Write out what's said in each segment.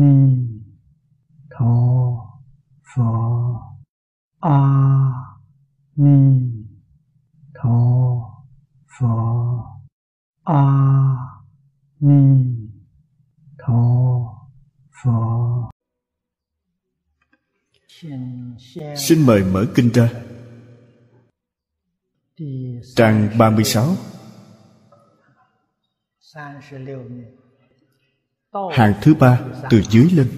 ni tho phở a ni tho phở a ni tho phở Xin mời mở kinh ra. Trang 36 Hàng thứ ba, từ dưới lên.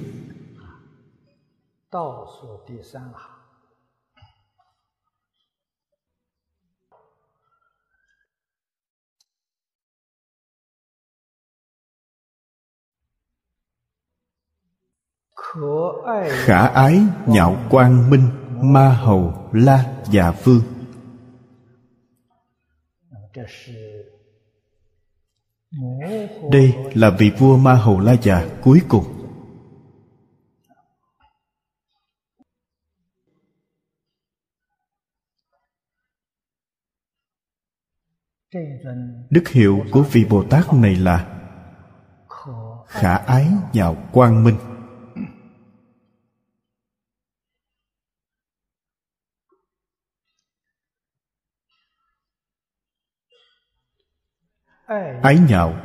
Khả ái, nhạo quang minh, ma hầu, la già vương đây là vị vua ma hầu la già cuối cùng. Đức hiệu của vị bồ tát này là khả ái nhạo quang minh. Ái nhạo.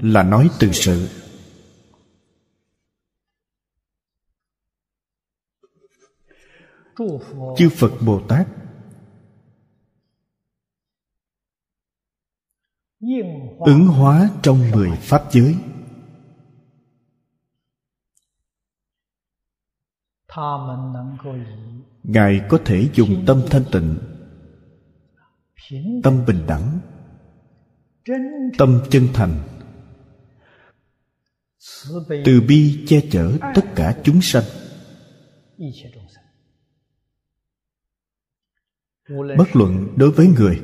Là nói từ sự. Chư phật bồ tát. Ứng hóa trong mười pháp giới. Ngài có thể dùng tâm thanh tịnh tâm bình đẳng. Tâm chân thành. Từ bi che chở tất cả chúng sanh. Bất luận đối với người,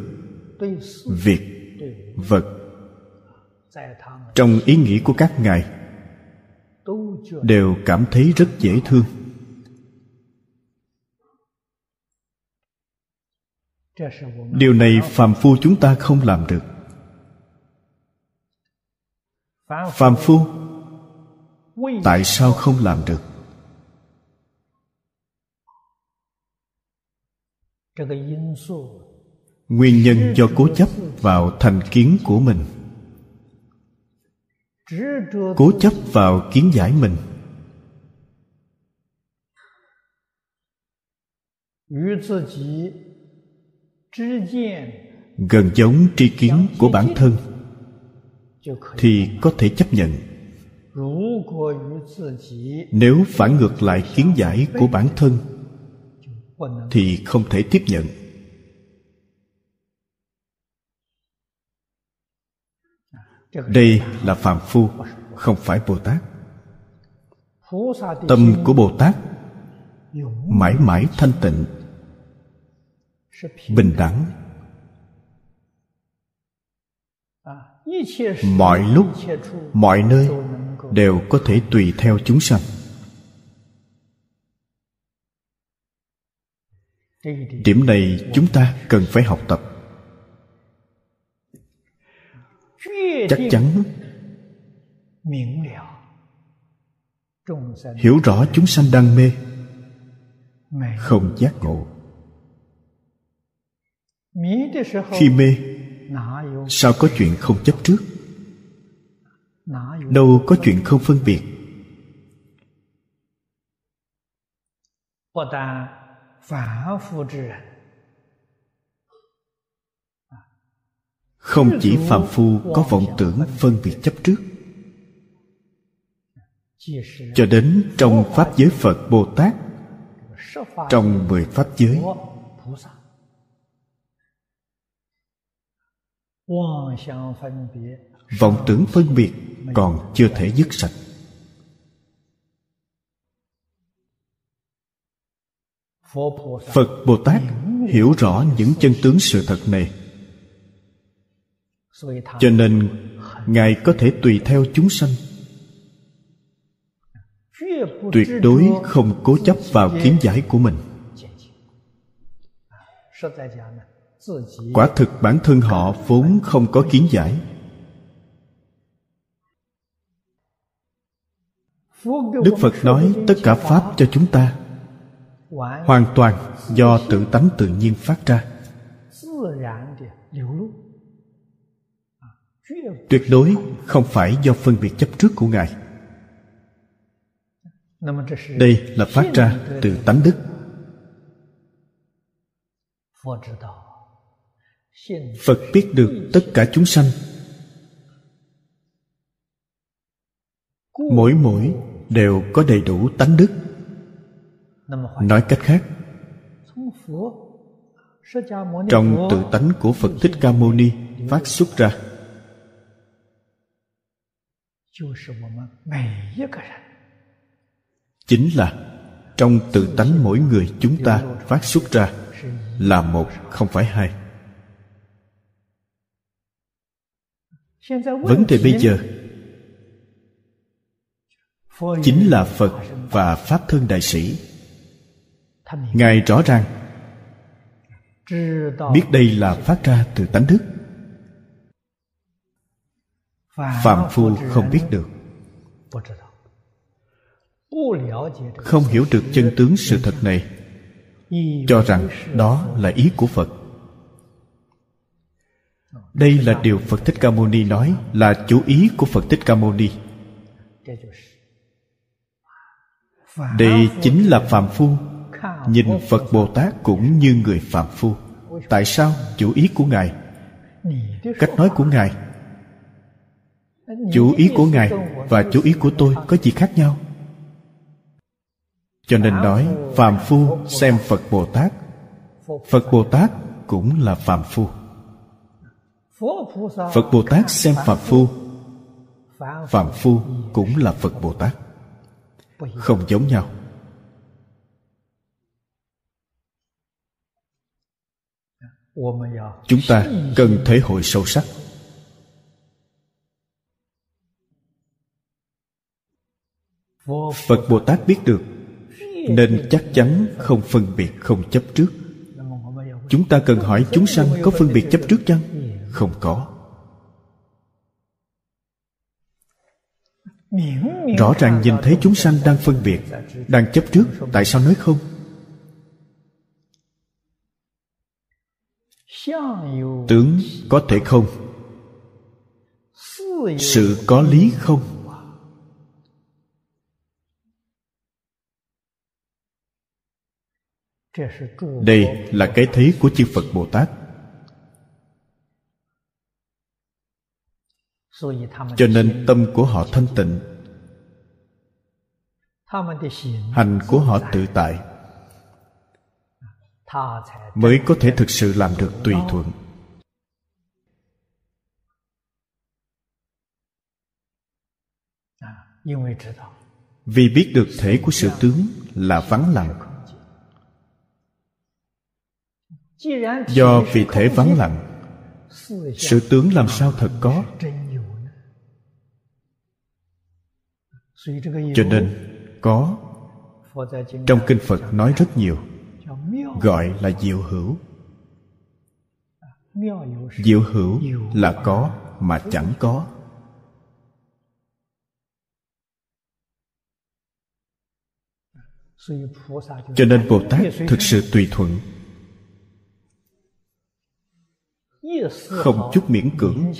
việc, vật, trong ý nghĩ của các ngài, đều cảm thấy rất dễ thương. Điều này phàm phu chúng ta không làm được. Phàm phu, tại sao không làm được? Nguyên nhân do cố chấp vào thành kiến của mình. Cố chấp vào kiến giải mình gần giống tri kiến của bản thân thì có thể chấp nhận. Nếu phản ngược lại kiến giải của bản thân thì không thể tiếp nhận. Đây là phàm phu, không phải bồ tát. Tâm của bồ tát mãi mãi thanh tịnh bình đẳng. Mọi lúc, mọi nơi đều có thể tùy theo chúng sanh. Điểm này chúng ta cần phải học tập. Chắc chắn hiểu rõ chúng sanh đang mê, không giác ngộ khi mê sao có chuyện không chấp trước? Đâu có chuyện không phân biệt. Không chỉ phàm phu có vọng tưởng phân biệt chấp trước. Cho đến trong pháp giới phật bồ tát trong mười pháp giới vọng tưởng phân biệt còn chưa thể dứt sạch. Phật bồ tát hiểu rõ những chân tướng sự thật này. Cho nên ngài có thể tùy theo chúng sanh. Tuyệt đối không cố chấp vào kiến giải của mình quả thực bản thân họ vốn không có kiến giải. Đức phật nói tất cả pháp cho chúng ta. Hoàn toàn do tự tánh tự nhiên phát ra. Tuyệt đối không phải do phân biệt chấp trước của ngài. Đây là phát ra từ tánh đức phật biết được tất cả chúng sanh. Mỗi mỗi đều có đầy đủ tánh đức. Nói cách khác, trong tự tánh của phật thích ca mâu ni phát xuất ra, chính là trong tự tánh mỗi người chúng ta phát xuất ra là một, không phải hai. Vấn đề bây giờ chính là phật và pháp thân đại sĩ. Ngài rõ ràng biết đây là phát ra từ tánh đức. Phạm phu không biết được, không hiểu được chân tướng sự thật này, cho rằng đó là ý của phật đây là điều phật thích ca mâu ni nói là chú ý của phật thích ca mâu ni. Đây chính là phạm phu, nhìn phật bồ tát cũng như người phạm phu. Tại sao chủ ý của ngài? Cách nói của ngài. Chủ ý của ngài và chủ ý của tôi có gì khác nhau? Cho nên nói phàm phu xem phật bồ tát. Phật bồ tát cũng là phàm phu phật bồ tát xem Phạm phu. Phạm phu cũng là phật bồ tát. Không giống nhau. Chúng ta cần thể hội sâu sắc. Phật bồ tát biết được nên chắc chắn không phân biệt, không chấp trước. Chúng ta cần hỏi chúng sanh có phân biệt chấp trước chăng? Không có. Rõ ràng nhìn thấy chúng sanh đang phân biệt, đang chấp trước, tại sao nói không? Tướng có thể không? Sự có lý không? Đây là cái thấy của chư phật bồ tát. Cho nên tâm của họ thanh tịnh. Hành của họ tự tại. Mới có thể thực sự làm được tùy thuận. Vì biết được thể của sự tướng là vắng lặng. Do vì thể vắng lặng sự tướng làm sao thật có cho nên có trong kinh phật nói rất nhiều. Gọi là diệu hữu. Diệu hữu là có mà chẳng có. Cho nên bồ tát thực sự tùy thuận. Không chút miễn cưỡng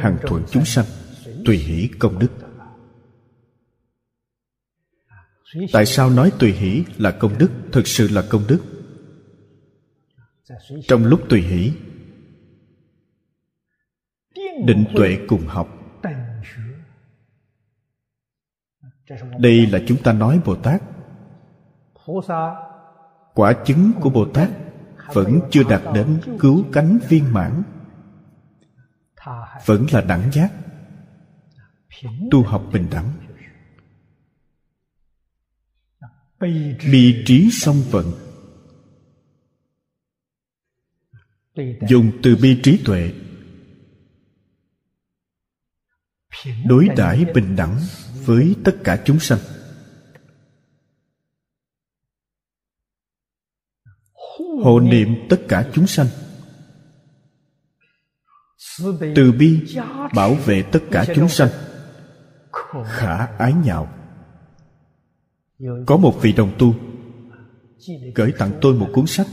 hằng thuận chúng sanh tùy hỷ công đức. Tại sao nói tùy hỷ là công đức? Thực sự là công đức. Trong lúc tùy hỷ, định tuệ cùng học. Đây là chúng ta nói bồ tát. Quả chứng của bồ tát vẫn chưa đạt đến cứu cánh viên mãn vẫn là đẳng giác. Tu học bình đẳng. Bi trí song vận. Dùng từ bi trí tuệ. Đối đãi bình đẳng với tất cả chúng sanh. Hộ niệm tất cả chúng sanh từ bi bảo vệ tất cả chúng sanh. Khả ái nhạo. Có một vị đồng tu gửi tặng tôi một cuốn sách.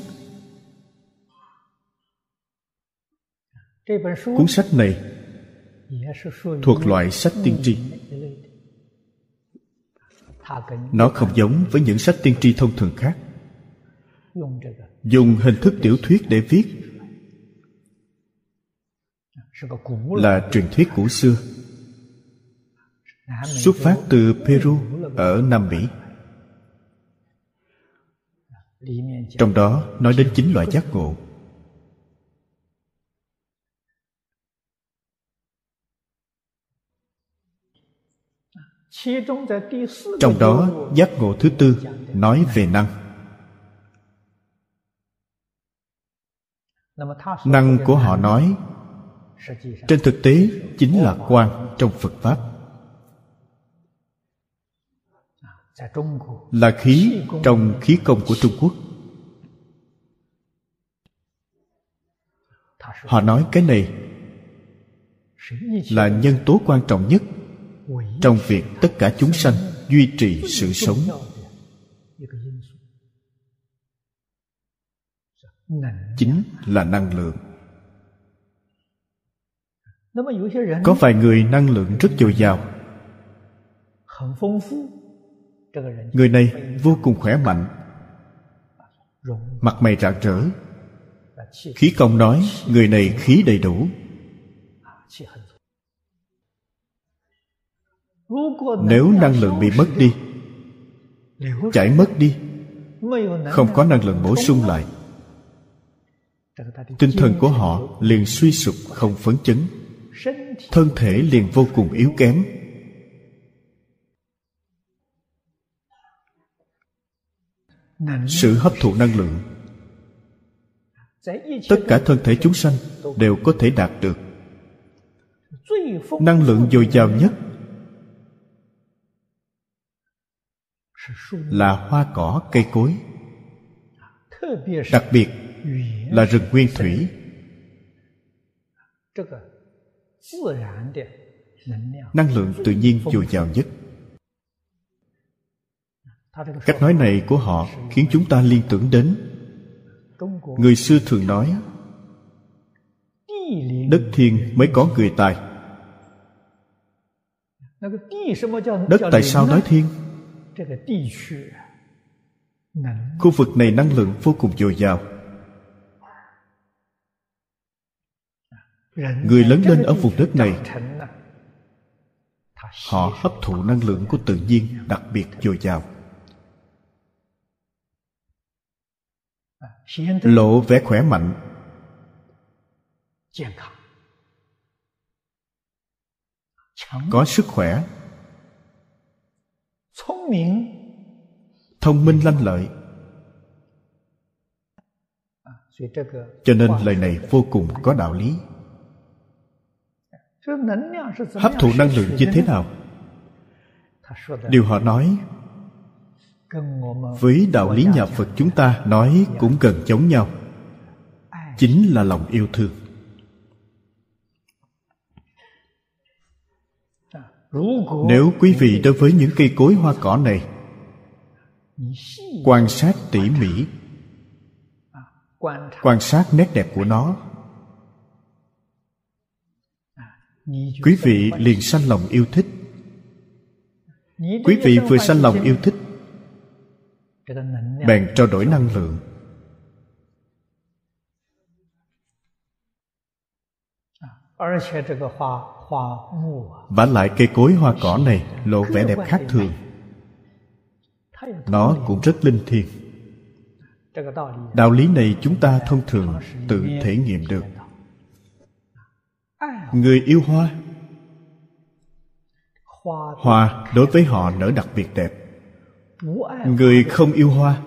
Cuốn sách này thuộc loại sách tiên tri. Nó không giống với những sách tiên tri thông thường khác. Dùng hình thức tiểu thuyết để viết là truyền thuyết cổ xưa xuất phát từ peru ở nam mỹ. Trong đó nói đến chín loại giác ngộ. Trong đó giác ngộ thứ tư nói về năng. Năng của họ nói trên thực tế, chính là quan trong phật pháp. Là khí trong khí công của trung quốc. Họ nói cái này là nhân tố quan trọng nhất trong việc tất cả chúng sanh duy trì sự sống. Chính là năng lượng có vài người năng lượng rất dồi dào. người này vô cùng khỏe mạnh. Mặt mày rạng rỡ. Khí công nói người này khí đầy đủ. Nếu năng lượng bị mất đi chảy mất đi không có năng lượng bổ sung lại tinh thần của họ liền suy sụp không phấn chấn thân thể liền vô cùng yếu kém. Sự hấp thụ năng lượng. Tất cả thân thể chúng sanh đều có thể đạt được. Năng lượng dồi dào nhất là hoa cỏ, cây cối. Đặc biệt là rừng nguyên thủy năng lượng tự nhiên dồi dào nhất. Cách nói này của họ khiến chúng ta liên tưởng đến người xưa thường nói đất thiên mới có người tài. Đất tại sao nói thiên khu vực này năng lượng vô cùng dồi dào người lớn lên ở vùng đất này, họ hấp thụ năng lượng của tự nhiên đặc biệt dồi dào. Lộ vẻ khỏe mạnh. Có sức khỏe. Thông minh lanh lợi. Cho nên lời này vô cùng có đạo lý hấp thụ năng lượng như thế nào? Điều họ nói với đạo lý nhà phật chúng ta nói cũng gần giống nhau. Chính là lòng yêu thương. Nếu quý vị đối với những cây cối hoa cỏ này quan sát tỉ mỉ, quan sát nét đẹp của nó quý vị liền sanh lòng yêu thích. Quý vị vừa sanh lòng yêu thích, bèn trao đổi năng lượng. Vả lại cây cối hoa cỏ này lộ vẻ đẹp khác thường. Nó cũng rất linh thiêng. Đạo lý này chúng ta thông thường tự thể nghiệm được người yêu hoa. Hoa đối với họ nở đặc biệt đẹp. Người không yêu hoa.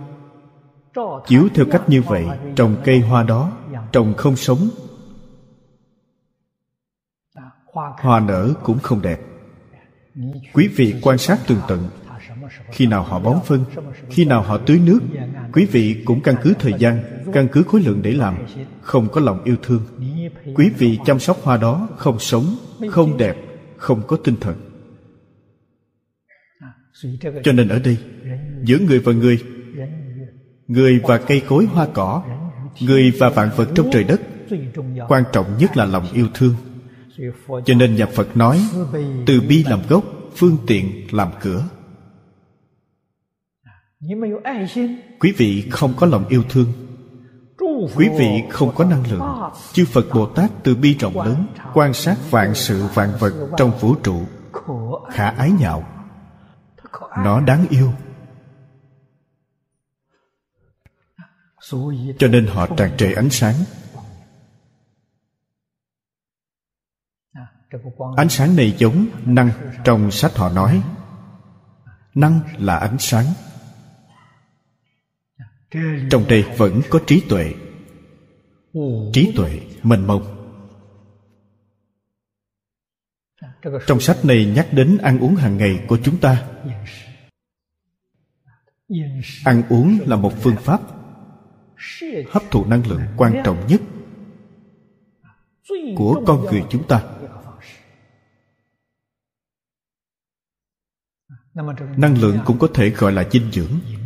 Chiếu theo cách như vậy trồng cây hoa đó trồng không sống. Hoa nở cũng không đẹp. Quý vị quan sát tường tận. Khi nào họ bón phân khi nào họ tưới nước quý vị cũng căn cứ thời gian, căn cứ khối lượng để làm, không có lòng yêu thương. Quý vị chăm sóc hoa đó không sống, không đẹp, không có tinh thần. Cho nên ở đây, giữa người và người người và cây cối hoa cỏ, người và vạn vật trong trời đất, quan trọng nhất là lòng yêu thương. Cho nên nhà phật nói, từ bi làm gốc, phương tiện làm cửa quý vị không có lòng yêu thương. Quý vị không có năng lượng. Chư phật bồ tát từ bi rộng lớn quan sát vạn sự vạn vật trong vũ trụ. Khả ái nhạo. Nó đáng yêu. Cho nên họ tràn trề ánh sáng. Ánh sáng này giống năng trong sách họ nói. Năng là ánh sáng trong đây vẫn có trí tuệ. Trí tuệ mênh mông. Trong sách này nhắc đến ăn uống hàng ngày của chúng ta. Ăn uống là một phương pháp hấp thụ năng lượng quan trọng nhất của con người chúng ta. Năng lượng cũng có thể gọi là dinh dưỡng.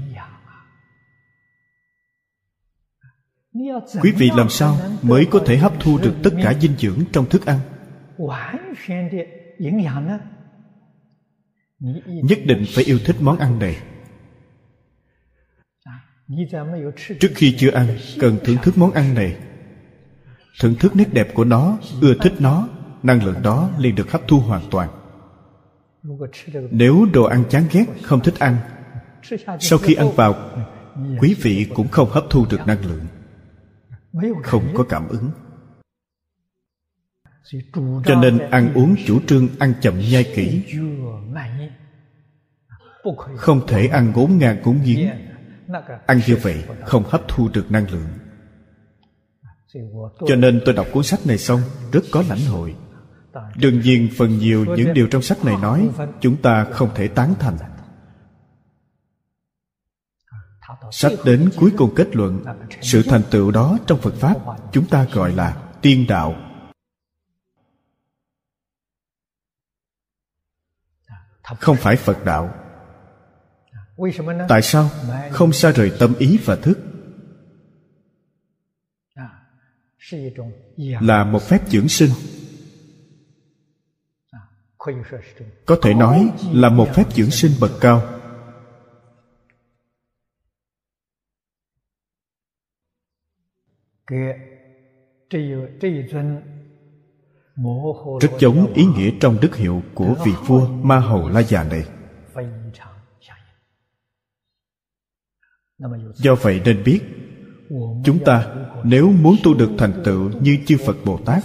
Quý vị làm sao mới có thể hấp thu được tất cả dinh dưỡng trong thức ăn? Nhất định phải yêu thích món ăn này. Trước khi chưa ăn, cần thưởng thức món ăn này. Thưởng thức nét đẹp của nó, ưa thích nó, năng lượng đó liền được hấp thu hoàn toàn. Nếu đồ ăn chán ghét, không thích ăn, sau khi ăn vào, quý vị cũng không hấp thu được năng lượng không có cảm ứng. Cho nên ăn uống chủ trương ăn chậm nhai kỹ. không thể ăn ngốn ngang cúng giếng. Ăn như vậy không hấp thu được năng lượng. Cho nên tôi đọc cuốn sách này xong rất có lãnh hội. Đương nhiên phần nhiều những điều trong sách này nói chúng ta không thể tán thành sách đến cuối cùng kết luận, sự thành tựu đó trong phật pháp chúng ta gọi là tiên đạo. Không phải phật đạo. Tại sao? Không xa rời tâm ý và thức. Là một phép dưỡng sinh. Có thể nói là một phép dưỡng sinh bậc cao. Rất giống ý nghĩa trong đức hiệu của vị vua ma hầu la già này do vậy nên biết chúng ta nếu muốn tu được thành tựu như chư phật bồ tát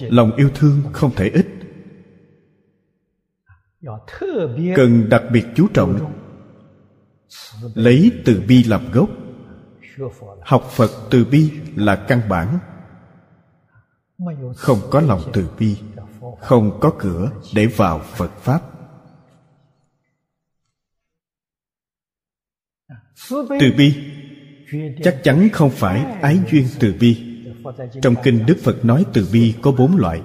lòng yêu thương không thể ít cần đặc biệt chú trọng lấy từ bi làm gốc. Học phật từ bi là căn bản. Không có lòng từ bi không có cửa để vào phật pháp. Từ bi chắc chắn không phải ái duyên từ bi. Trong kinh đức phật nói từ bi có bốn loại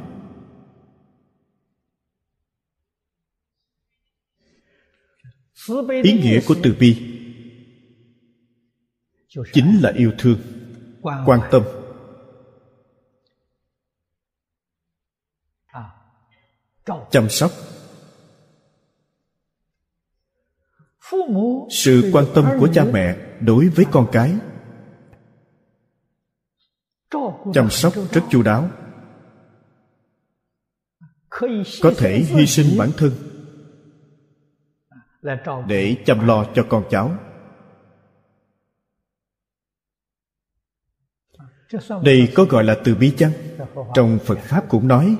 ý nghĩa của từ bi chính là yêu thương, quan tâm. Chăm sóc. Sự quan tâm của cha mẹ đối với con cái. Chăm sóc rất chu đáo. Có thể hy sinh bản thân để chăm lo cho con cháu. Đây có gọi là từ bi chăng? Trong phật pháp cũng nói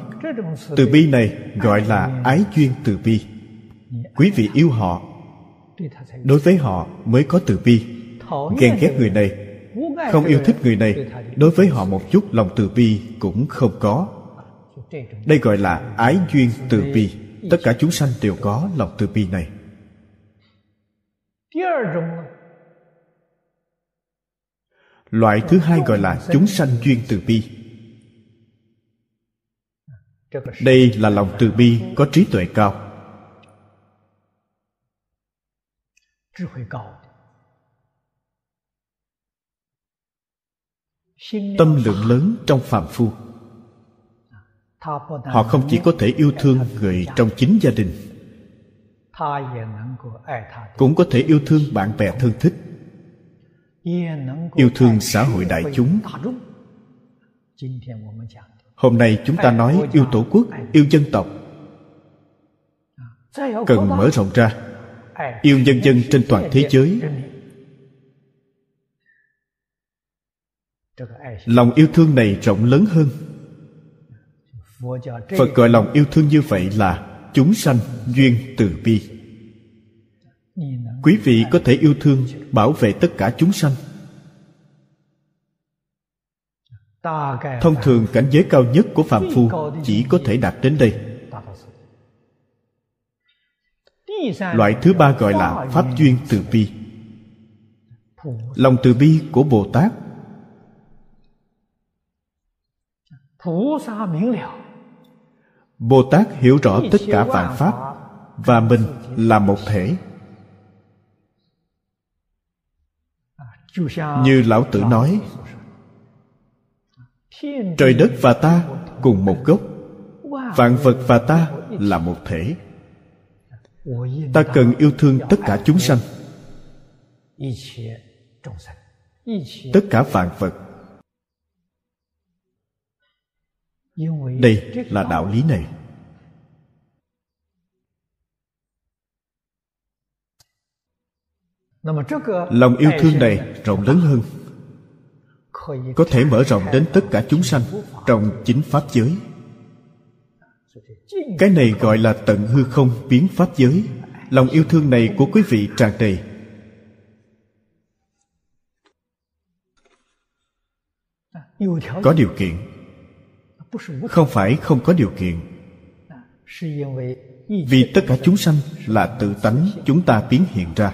từ bi này gọi là ái duyên từ bi. Quý vị yêu họ đối với họ mới có từ bi. Ghen ghét người này không yêu thích người này đối với họ một chút lòng từ bi cũng không có. Đây gọi là ái duyên từ bi. tất cả chúng sanh đều có lòng từ bi này loại thứ hai gọi là chúng sanh duyên từ bi. Đây là lòng từ bi có trí tuệ cao. tâm lượng lớn trong phạm phu. họ không chỉ có thể yêu thương người trong chính gia đình cũng có thể yêu thương bạn bè thân thích. Yêu thương xã hội đại chúng. hôm nay chúng ta nói yêu tổ quốc yêu dân tộc. Cần mở rộng ra. Yêu nhân dân trên toàn thế giới. lòng yêu thương này rộng lớn hơn. Phật gọi lòng yêu thương như vậy là chúng sanh duyên từ bi. Quý vị có thể yêu thương, bảo vệ tất cả chúng sanh. Thông thường cảnh giới cao nhất của phạm phu chỉ có thể đạt đến đây. Loại thứ ba gọi là pháp duyên từ bi. Lòng từ bi của bồ tát bồ tát hiểu rõ tất cả vạn pháp và mình là một thể. Như lão tử nói trời đất và ta cùng một gốc vạn vật và ta là một thể. Ta cần yêu thương tất cả chúng sanh. Tất cả vạn vật đây là đạo lý này. Lòng yêu thương này rộng lớn hơn. Có thể mở rộng đến tất cả chúng sanh trong chính pháp giới. Cái này gọi là tận hư không biến pháp giới. Lòng yêu thương này của quý vị tràn đầy. Có điều kiện không phải không có điều kiện. Vì tất cả chúng sanh là tự tánh chúng ta biến hiện ra.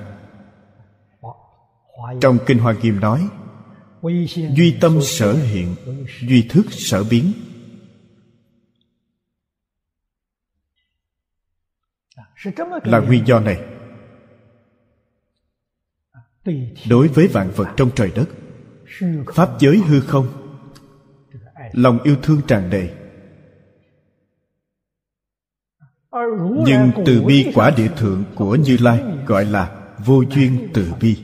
Trong kinh hoa nghiêm nói, duy tâm sở hiện, duy thức sở biến. Là nguyên do này. Đối với vạn vật trong trời đất, pháp giới hư không lòng yêu thương tràn đầy. Nhưng từ bi quả địa thượng của như lai gọi là vô duyên từ bi.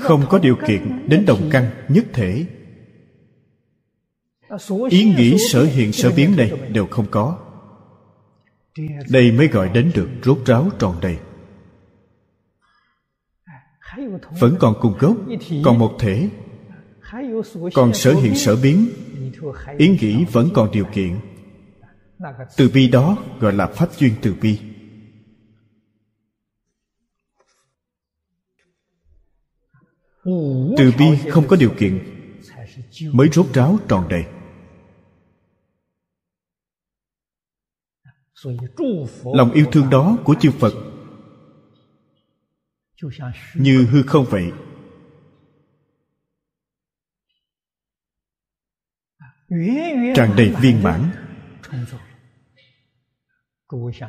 Không có điều kiện đến đồng căn nhất thể. Ý nghĩ, sở hiện, sở biến này đều không có. Đây mới gọi đến được rốt ráo tròn đầy vẫn còn cùng gốc còn một thể. Còn sở hiện sở biến, ý nghĩ vẫn còn điều kiện. Từ bi đó gọi là pháp duyên từ bi. Từ bi không có điều kiện, mới rốt ráo tròn đầy. Lòng yêu thương đó của chư phật như hư không vậy. tràn đầy viên mãn.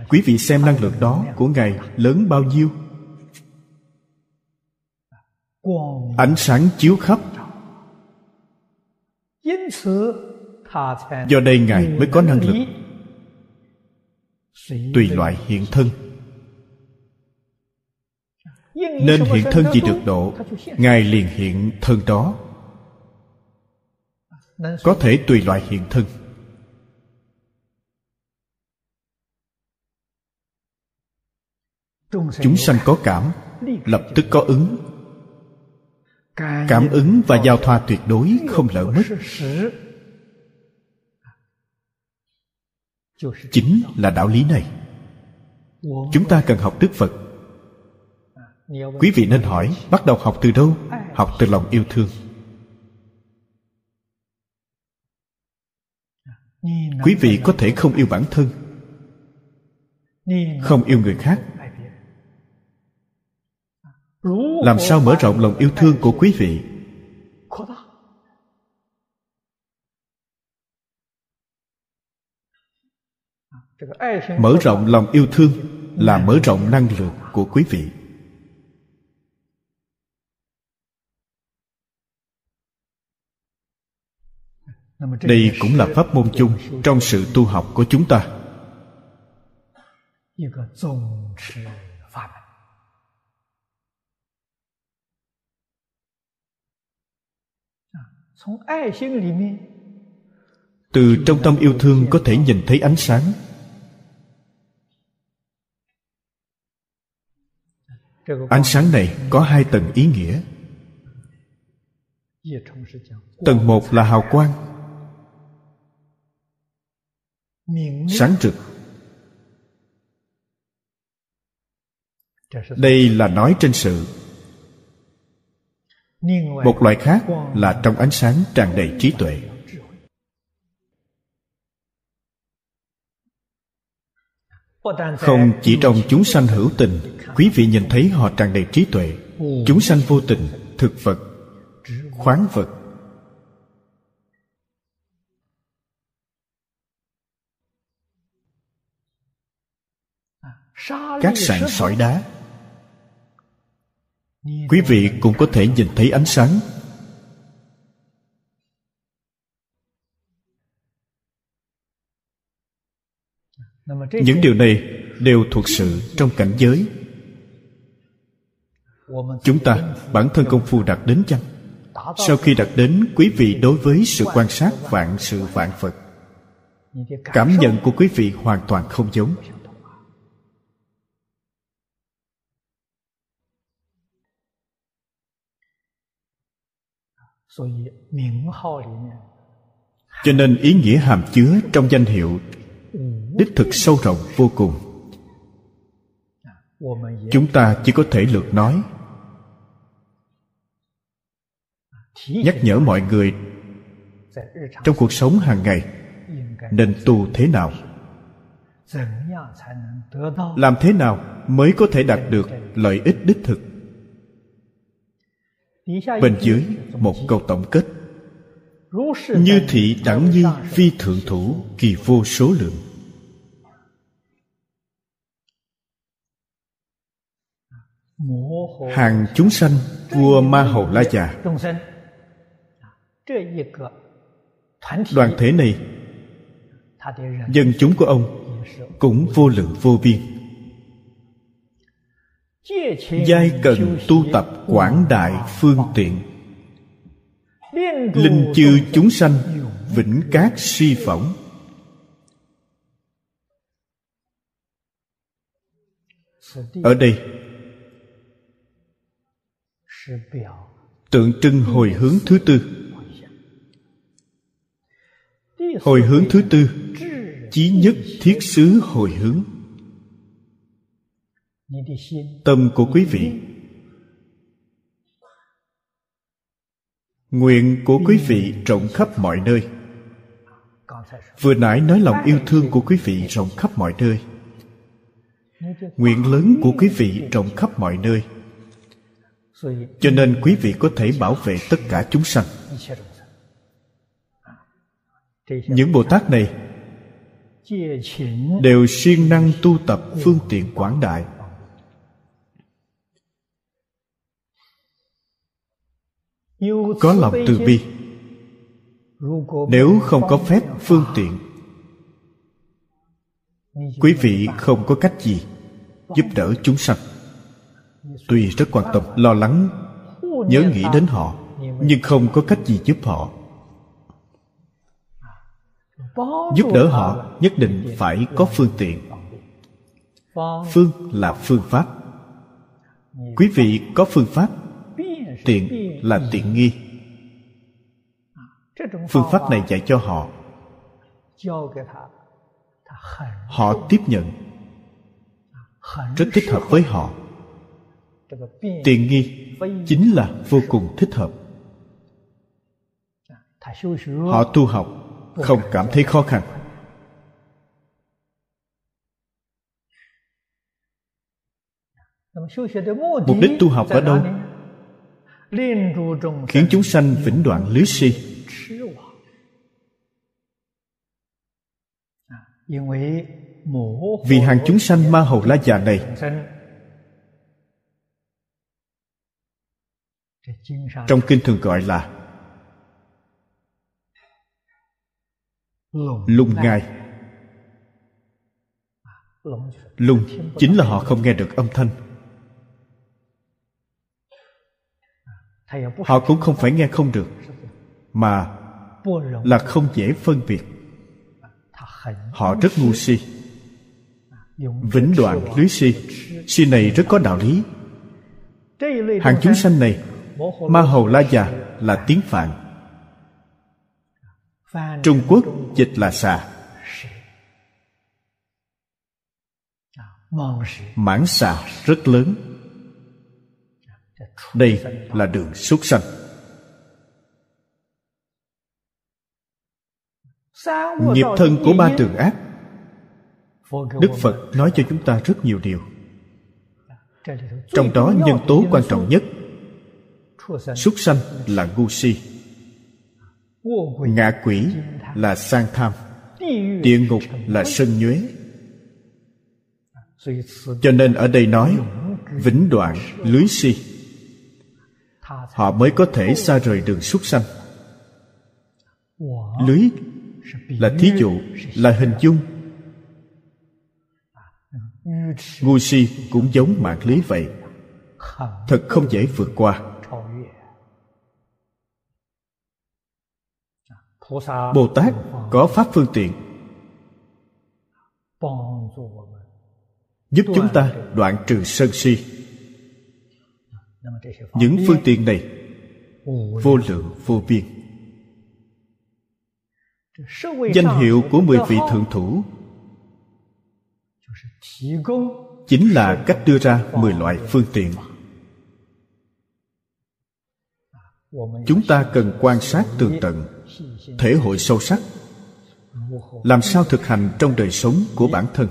quý vị xem năng lượng đó của ngài lớn bao nhiêu? ánh sáng chiếu khắp. do đây ngài mới có năng lực tùy loại hiện thân nên hiện thân gì được độ, ngài liền hiện thân đó. Có thể tùy loại hiện thân. Chúng sanh có cảm, lập tức có ứng. Cảm ứng và giao thoa tuyệt đối không lỡ mất. Chính là đạo lý này. Chúng ta cần học đức phật quý vị nên hỏi bắt đầu học từ đâu? Học từ lòng yêu thương. Quý vị có thể không yêu bản thân. Không yêu người khác. làm sao mở rộng lòng yêu thương của quý vị? Mở rộng lòng yêu thương là mở rộng năng lượng của quý vị đây cũng là pháp môn chung trong sự tu học của chúng ta. Từ trong tâm yêu thương có thể nhìn thấy ánh sáng. Ánh sáng này có hai tầng ý nghĩa. Tầng một là hào quang sáng rực đây là nói trên sự. Một loại khác là trong ánh sáng tràn đầy trí tuệ. Không chỉ trong chúng sanh hữu tình quý vị nhìn thấy họ tràn đầy trí tuệ. Chúng sanh vô tình thực vật khoáng vật các sạn sỏi đá. Quý vị cũng có thể nhìn thấy ánh sáng. Những điều này đều thuộc sự trong cảnh giới. Chúng ta bản thân công phu đạt đến chăng? Sau khi đạt đến quý vị đối với sự quan sát vạn sự vạn phật cảm nhận của quý vị hoàn toàn không giống cho nên ý nghĩa hàm chứa trong danh hiệu đích thực sâu rộng vô cùng. Chúng ta chỉ có thể lược nói. Nhắc nhở mọi người trong cuộc sống hàng ngày nên tu thế nào, làm thế nào mới có thể đạt được lợi ích đích thực bên dưới một câu tổng kết. Như thị đẳng như phi thượng thủ kỳ vô số lượng. Hàng chúng sanh vua ma hầu la già. Đoàn thể này, dân chúng của ông cũng vô lượng vô biên giai cần tu tập quảng đại phương tiện. Linh chư chúng sanh vĩnh cát suy phỏng. Ở đây, tượng trưng hồi hướng thứ tư. Hồi hướng thứ tư, chí nhất thiết xứ hồi hướng tâm của quý vị. Nguyện của quý vị rộng khắp mọi nơi. Vừa nãy nói lòng yêu thương của quý vị rộng khắp mọi nơi. Nguyện lớn của quý vị rộng khắp mọi nơi. Cho nên quý vị có thể bảo vệ tất cả chúng sanh. Những bồ tát này đều siêng năng tu tập phương tiện quảng đại. Có lòng từ bi. nếu không có phép phương tiện quý vị không có cách gì giúp đỡ chúng sanh. Tuy rất quan tâm lo lắng nhớ nghĩ đến họ nhưng không có cách gì giúp họ. Giúp đỡ họ nhất định phải có phương tiện. Phương là phương pháp. Quý vị có phương pháp tiện là tiện nghi. Phương pháp này dạy cho họ. Họ tiếp nhận. Rất thích hợp với họ. Tiện nghi chính là vô cùng thích hợp. Họ tu học, không cảm thấy khó khăn. Mục đích tu học ở đâu? Khiến chúng sanh vĩnh đoạn lưới si. Vì hàng chúng sanh ma hầu la già này. trong kinh thường gọi là lung ngai. Lung chính là họ không nghe được âm thanh họ cũng không phải nghe không được, mà là không dễ phân biệt. Họ rất ngu si, vĩnh đoạn lưới si. Si này rất có đạo lý. Hàng chúng sanh này, ma hầu la già là tiếng phạn. Trung quốc dịch là xà mãn xà rất lớn đây là đường xuất sanh. Nghiệp thân của ba trường ác, đức phật nói cho chúng ta rất nhiều điều. Trong đó nhân tố quan trọng nhất súc sanh là ngu si. Ngạ quỷ là sang tham, địa ngục là sân nhuế. Cho nên ở đây nói vĩnh đoạn lưới si họ mới có thể xa rời đường súc sanh. Lưới là thí dụ, là hình dung. Ngu si cũng giống mạng lưới vậy. Thật không dễ vượt qua. Bồ tát có pháp phương tiện giúp chúng ta đoạn trừ sân si những phương tiện này vô lượng, vô biên. Danh hiệu của mười vị thượng thủ chính là cách đưa ra mười loại phương tiện. Chúng ta cần quan sát tường tận, thể hội sâu sắc, làm sao thực hành trong đời sống của bản thân.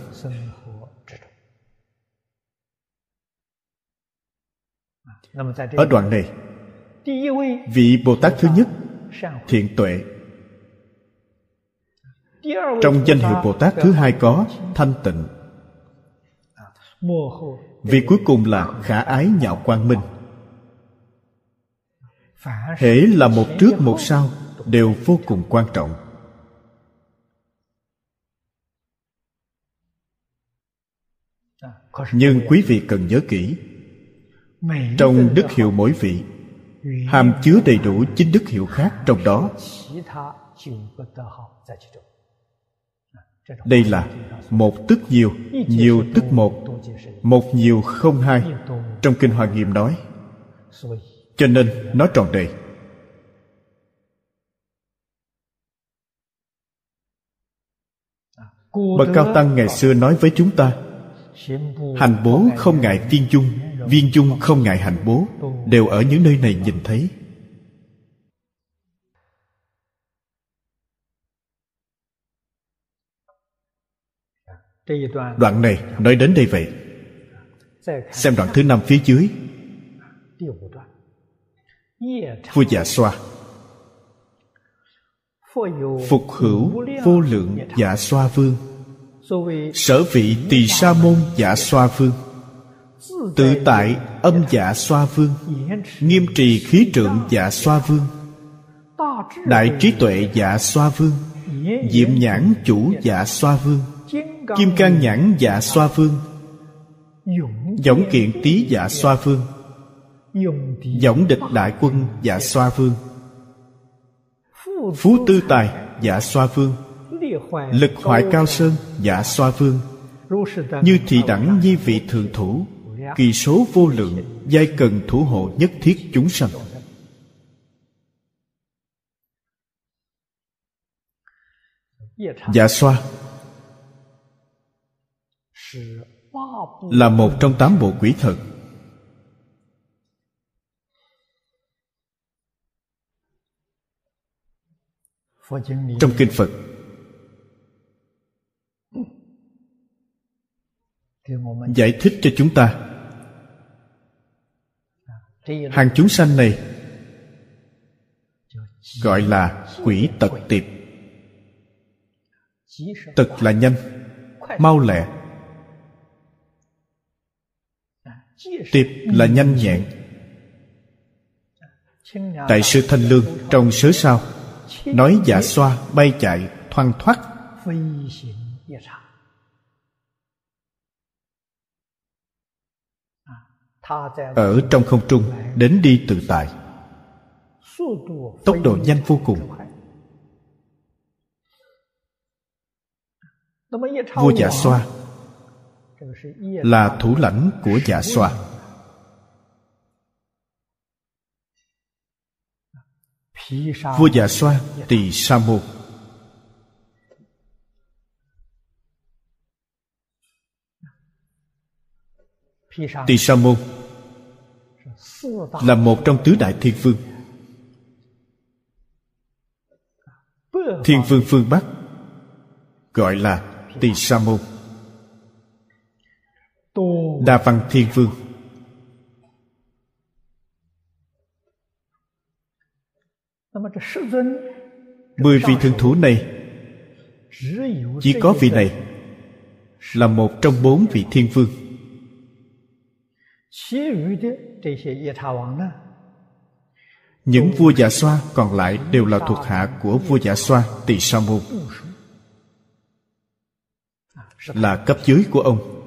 Ở đoạn này vị bồ tát thứ nhất thiện tuệ. Trong danh hiệu bồ tát thứ hai có thanh tịnh. Vị cuối cùng là khả ái nhạo quang minh. Hễ là một trước một sau đều vô cùng quan trọng. Nhưng quý vị cần nhớ kỹ trong đức hiệu mỗi vị hàm chứa đầy đủ chính đức hiệu khác trong đó. Đây là một tức nhiều nhiều tức một một nhiều không hai trong kinh hoa nghiêm nói. Cho nên nó tròn đầy. Bậc cao tăng ngày xưa nói với chúng ta hành bố không ngại viên dung viên Chung không ngại hành bố, đều ở những nơi này nhìn thấy. Đoạn này nói đến đây vậy. Xem đoạn thứ năm phía dưới. Vua dạ xoa. Phục hữu vô lượng dạ xoa vương. Sở vị tỳ sa môn dạ xoa vương tự tại âm dạ xoa vương, nghiêm trì khí trượng dạ xoa vương, đại trí tuệ dạ xoa vương, diệm nhãn chủ dạ xoa vương, kim can nhãn dạ xoa vương, giống kiện tý dạ xoa vương, giống địch đại quân dạ xoa vương, phú tư tài dạ xoa vương, lực hoại cao sơn dạ xoa vương, như thị đẳng nhi vị thượng thủ Dạ. kỳ số vô lượng, giai cần thủ hộ nhất thiết chúng sanh. Dạ xoa là một trong tám bộ quỷ thần. Trong kinh phật, giải thích cho chúng ta hàng chúng sanh này gọi là quỷ tật tiệp. Tật là nhanh mau lẹ. Tiệp là nhanh nhẹn. Tại sư thanh lương trong sớ sao nói giả xoa bay chạy thoăn thoắt ở trong không trung, đến đi tự tại. Tốc độ nhanh vô cùng. Vua dạ xoa là thủ lãnh của dạ xoa. Vua dạ xoa tỳ sa môn. Tỳ sa môn là một trong tứ đại thiên vương. Thiên vương phương bắc gọi là tỳ sa môn. Đa văn thiên vương. Mười vị thượng thủ này chỉ có vị này là một trong bốn vị thiên vương những vua giả xoa còn lại đều là thuộc hạ của vua giả xoa tỳ sa môn. là cấp dưới của ông.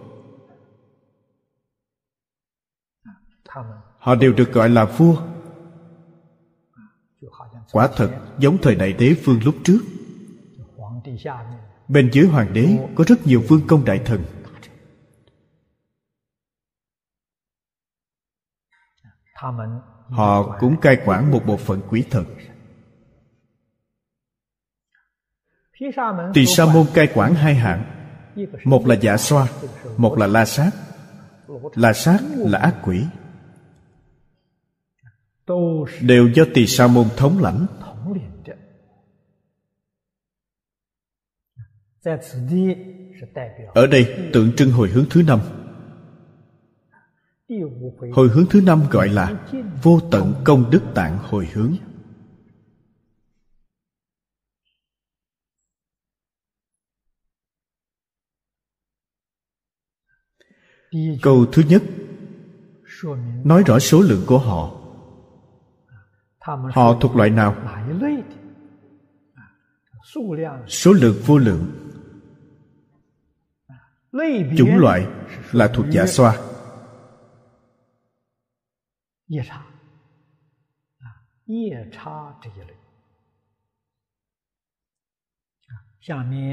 họ đều được gọi là vua. quả thật giống thời đại đế vương lúc trước. bên dưới hoàng đế có rất nhiều vương công đại thần họ cũng cai quản một bộ phận quỷ thần. Tỳ sa môn cai quản hai hạng. Một là giả xoa, một là la sát. La sát là ác quỷ. Đều do tỳ sa môn thống lãnh. Ở đây, tượng trưng hồi hướng thứ năm hồi hướng thứ năm gọi là vô tận công đức tạng hồi hướng. Câu thứ nhất nói rõ số lượng của họ. Họ thuộc loại nào? Số lượng vô lượng. Chủng loại là thuộc giả xoa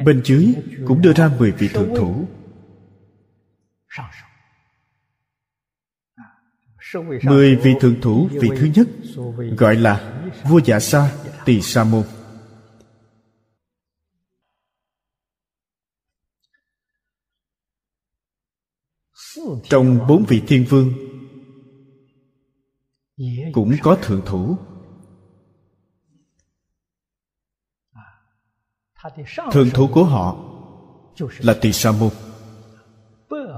bên dưới cũng đưa ra mười vị thượng thủ。mười vị thượng thủ vị thứ nhất gọi là vua dạ sa tỳ sa môn. trong bốn vị thiên vương cũng có thượng thủ. Thượng thủ của họ là tỳ sa môn,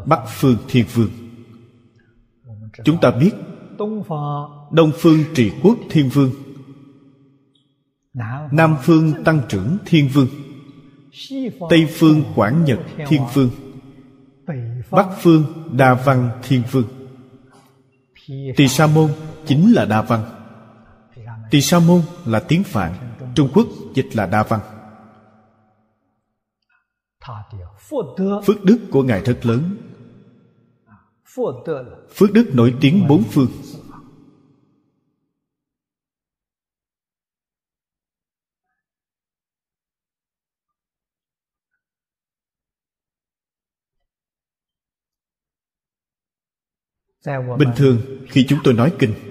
bắc phương thiên vương. Chúng ta biết đông phương trì quốc thiên vương, nam phương tăng trưởng thiên vương, tây phương quảng nhật thiên vương, bắc phương đa văn thiên vương. Tỳ sa môn chính là đa văn. Tỳ sa môn là tiếng phạn, trung quốc dịch là đa văn. Phước đức của ngài rất lớn. Phước đức nổi tiếng bốn phương. Bình thường, khi chúng tôi nói kinh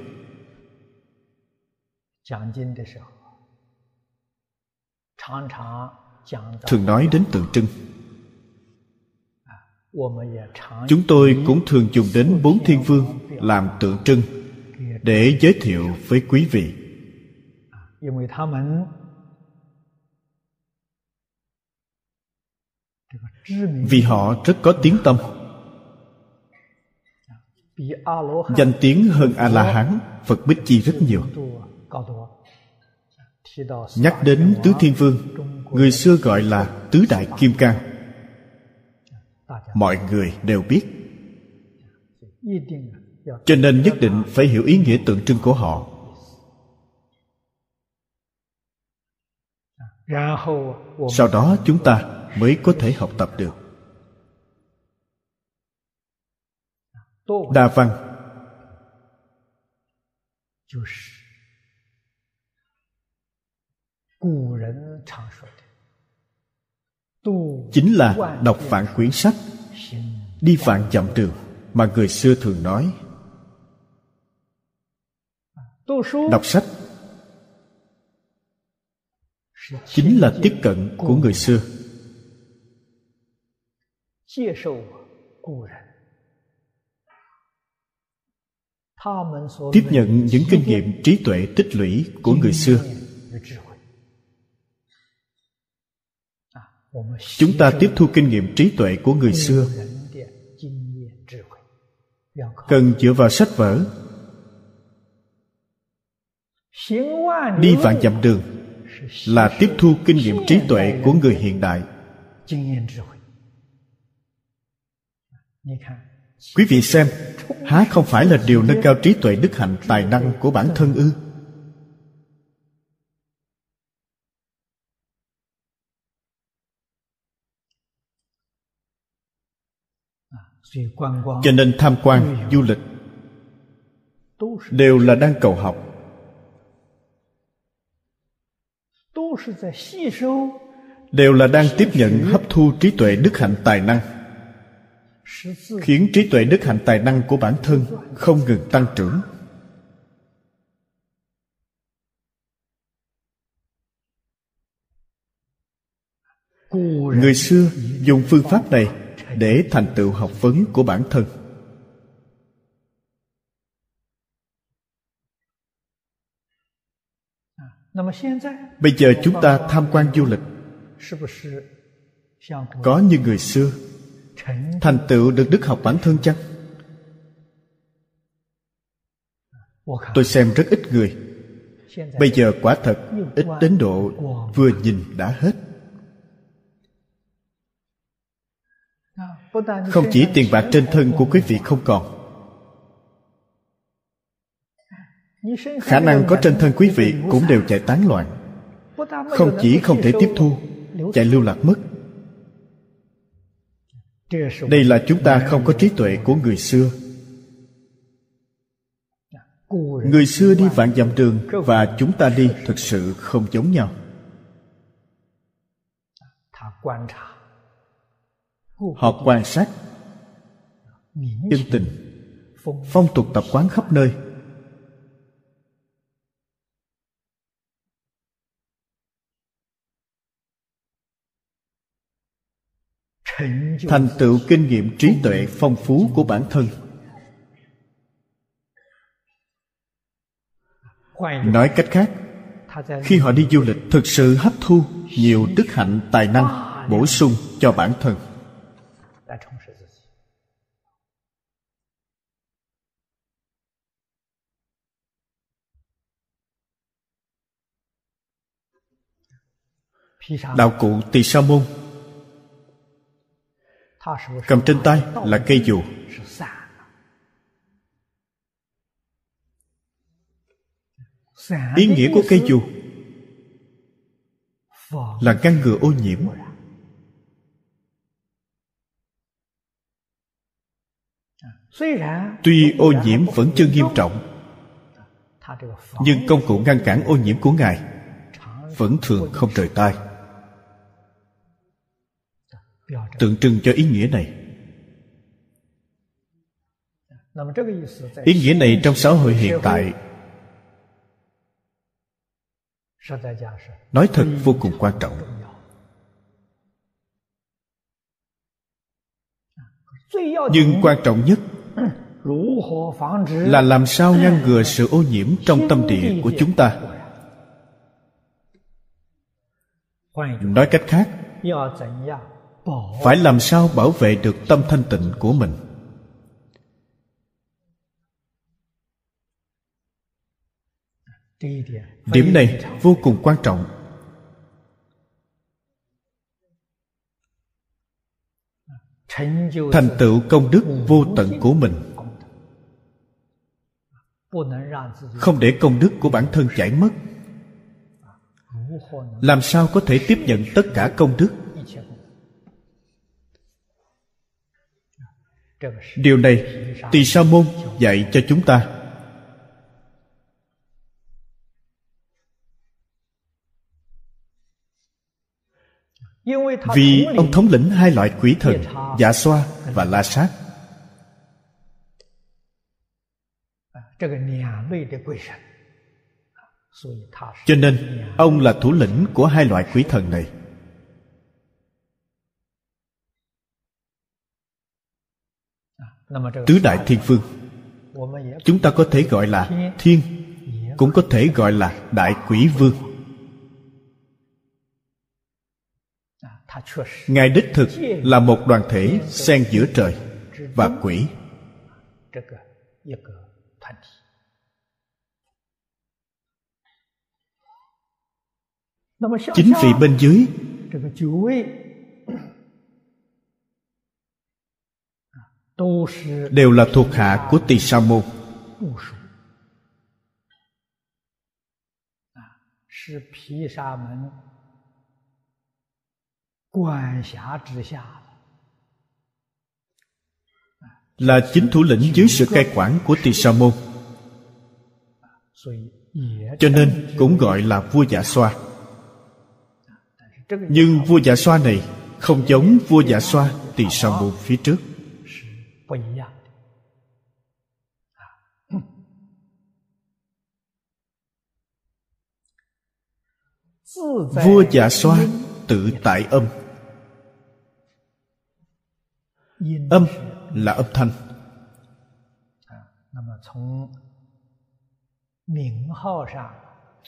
thường nói đến tượng trưng. chúng tôi cũng thường dùng đến bốn thiên vương làm tượng trưng để giới thiệu với quý vị. Vì họ rất có tiếng tâm. danh tiếng hơn a la hán phật bích chi rất nhiều nhắc đến tứ thiên vương, người xưa gọi là tứ đại kim cang. Mọi người đều biết. Cho nên nhất định phải hiểu ý nghĩa tượng trưng của họ. Sau đó chúng ta mới có thể học tập được. Đa văn. Chính là đọc vạn quyển sách đi vạn dặm đường mà người xưa thường nói. Đọc sách chính là tiếp cận của người xưa. Tiếp nhận những kinh nghiệm trí tuệ tích lũy của người xưa chúng ta tiếp thu kinh nghiệm trí tuệ của người xưa. cần dựa vào sách vở. Đi vạn dặm đường là tiếp thu kinh nghiệm trí tuệ của người hiện đại. Quý vị xem há không phải là điều nâng cao trí tuệ đức hạnh tài năng của bản thân ư cho nên tham quan du lịch đều là đang cầu học. Đều là đang tiếp nhận hấp thu trí tuệ đức hạnh tài năng. Khiến trí tuệ đức hạnh tài năng của bản thân không ngừng tăng trưởng. Người xưa dùng phương pháp này để thành tựu học vấn của bản thân. Bây giờ chúng ta tham quan du lịch. Có như người xưa thành tựu được đức học bản thân chăng? Tôi xem rất ít người. Bây giờ quả thật ít đến độ vừa nhìn đã hết. Không chỉ tiền bạc trên thân của quý vị không còn, khả năng có trên thân quý vị cũng đều chạy tán loạn. Không chỉ không thể tiếp thu, chạy lưu lạc mất. Đây là chúng ta không có trí tuệ của người xưa. Người xưa đi vạn dặm đường và chúng ta đi thực sự không giống nhau họ quan sát chân tình, phong tục tập quán khắp nơi. Thành tựu kinh nghiệm trí tuệ phong phú của bản thân. Nói cách khác, khi họ đi du lịch thực sự hấp thu nhiều đức hạnh tài năng bổ sung cho bản thân. Đạo cụ tỳ sa môn. Cầm trên tay là cây dù. ý nghĩa của cây dù là ngăn ngừa ô nhiễm. tuy ô nhiễm vẫn chưa nghiêm trọng nhưng công cụ ngăn cản ô nhiễm của ngài vẫn thường không rời tay Dạ, dạ. tượng trưng cho ý nghĩa này. Ý nghĩa này trong xã hội hiện tại nói thật vô cùng quan trọng. Nhưng quan trọng nhất là làm sao ngăn ngừa sự ô nhiễm trong tâm địa của chúng ta. Nói cách khác phải làm sao bảo vệ được tâm thanh tịnh của mình? Điểm này vô cùng quan trọng. Thành tựu công đức vô tận của mình. Không để công đức của bản thân chảy mất. Làm sao có thể tiếp nhận tất cả công đức? Điều này tỳ sa môn dạy cho chúng ta. Vì ông thống lĩnh hai loại quỷ thần dạ xoa và la sát. Cho nên ông là thủ lĩnh của hai loại quỷ thần này tứ đại thiên phương. Chúng ta có thể gọi là thiên. Cũng có thể gọi là đại quỷ vương. Ngài đích thực là một đoàn thể xen giữa trời và quỷ. Chính vị bên dưới đều là thuộc hạ của tỳ sa môn. Là chính thủ lĩnh dưới sự cai quản của tỳ sa môn. Cho nên cũng gọi là vua giả xoa. Nhưng vua giả xoa này không giống vua giả xoa tỳ sa môn phía trước vua giả xoa tự tại âm. Âm là âm thanh.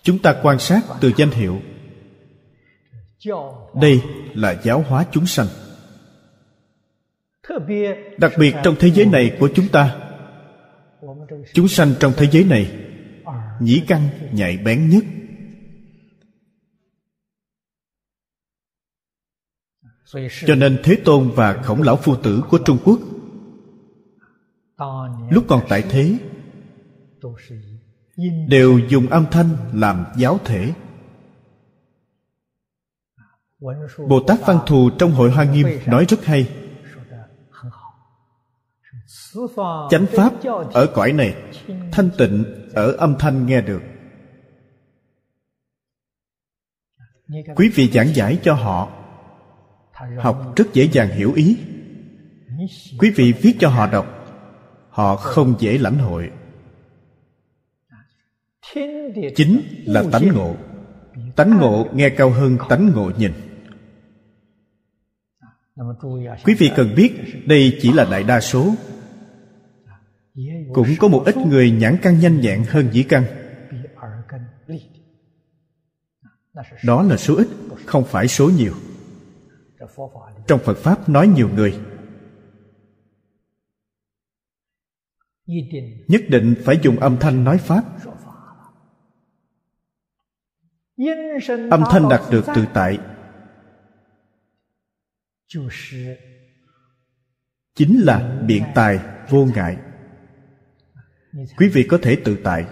Chúng ta quan sát từ danh hiệu. Đây là giáo hóa chúng sanh đặc biệt trong thế giới này của chúng ta. Chúng sanh trong thế giới này, nhĩ căn nhạy bén nhất. Cho nên thế tôn và khổng lão phu tử của trung quốc, lúc còn tại thế, đều dùng âm thanh làm giáo thể. Bồ tát văn thù trong hội hoa nghiêm nói rất hay chánh pháp ở cõi này, thanh tịnh ở âm thanh nghe được. Quý vị giảng giải cho họ, học rất dễ dàng hiểu ý. Quý vị viết cho họ đọc, họ không dễ lãnh hội. Chính là tánh ngộ. Tánh ngộ nghe cao hơn tánh ngộ nhìn. Quý vị cần biết đây chỉ là đại đa số cũng có một ít người nhãn căn nhanh nhẹn hơn dĩ căn. Đó là số ít, không phải số nhiều. Trong phật pháp nói nhiều người. Nhất định phải dùng âm thanh nói pháp. Âm thanh đạt được tự tại. Chính là biện tài vô ngại quý vị có thể tự tại.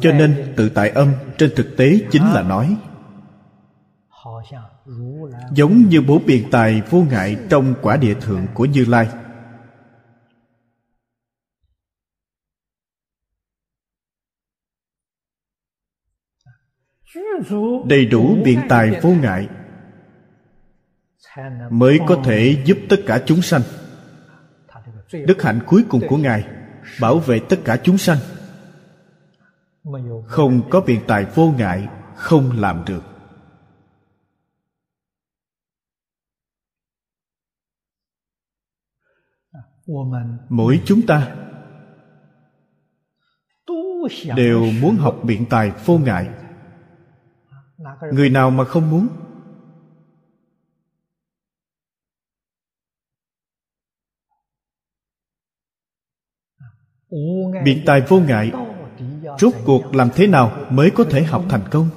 Cho nên tự tại âm trên thực tế chính là nói, giống như bốn biện tài vô ngại trong quả địa thượng của như lai. Đầy đủ biện tài vô ngại mới có thể giúp tất cả chúng sanh đức hạnh cuối cùng của ngài, bảo vệ tất cả chúng sanh. Không có biện tài vô ngại, không làm được. Mỗi chúng ta đều muốn học biện tài vô ngại. Người nào mà không muốn biện tài vô ngại. Rốt cuộc làm thế nào mới có thể học thành công?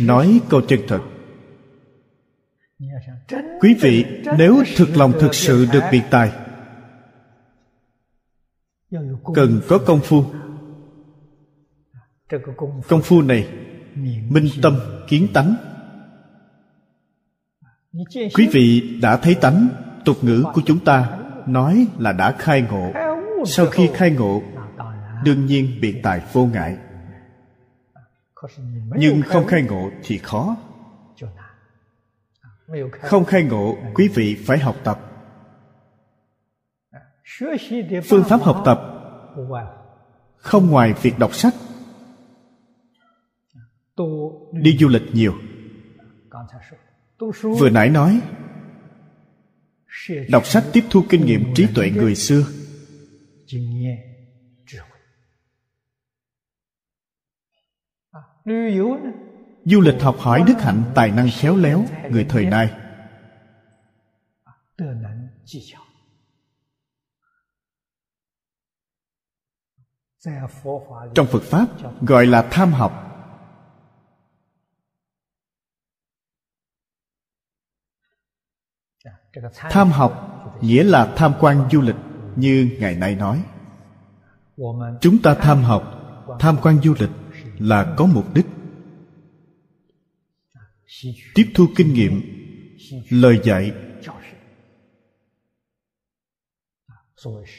Nói câu chân thật. Quý vị, nếu thực lòng thực sự được biện tài, cần có công phu. Công phu này minh tâm kiến tánh. Quý vị đã thấy tánh tục ngữ của chúng ta nói là đã khai ngộ. Sau khi khai ngộ, đương nhiên biện tài vô ngại. Nhưng không khai ngộ thì khó. Không khai ngộ, quý vị phải học tập. Phương pháp học tập không ngoài việc đọc sách. Đi du lịch nhiều. Vừa nãy nói đọc sách tiếp thu kinh nghiệm trí tuệ người xưa. Du lịch học hỏi đức hạnh, tài năng khéo léo, người thời nay. Trong phật pháp, gọi là tham học. Tham học nghĩa là tham quan du lịch như ngày nay nói. Chúng ta tham học, tham quan du lịch là có mục đích. Tiếp thu kinh nghiệm, lời dạy,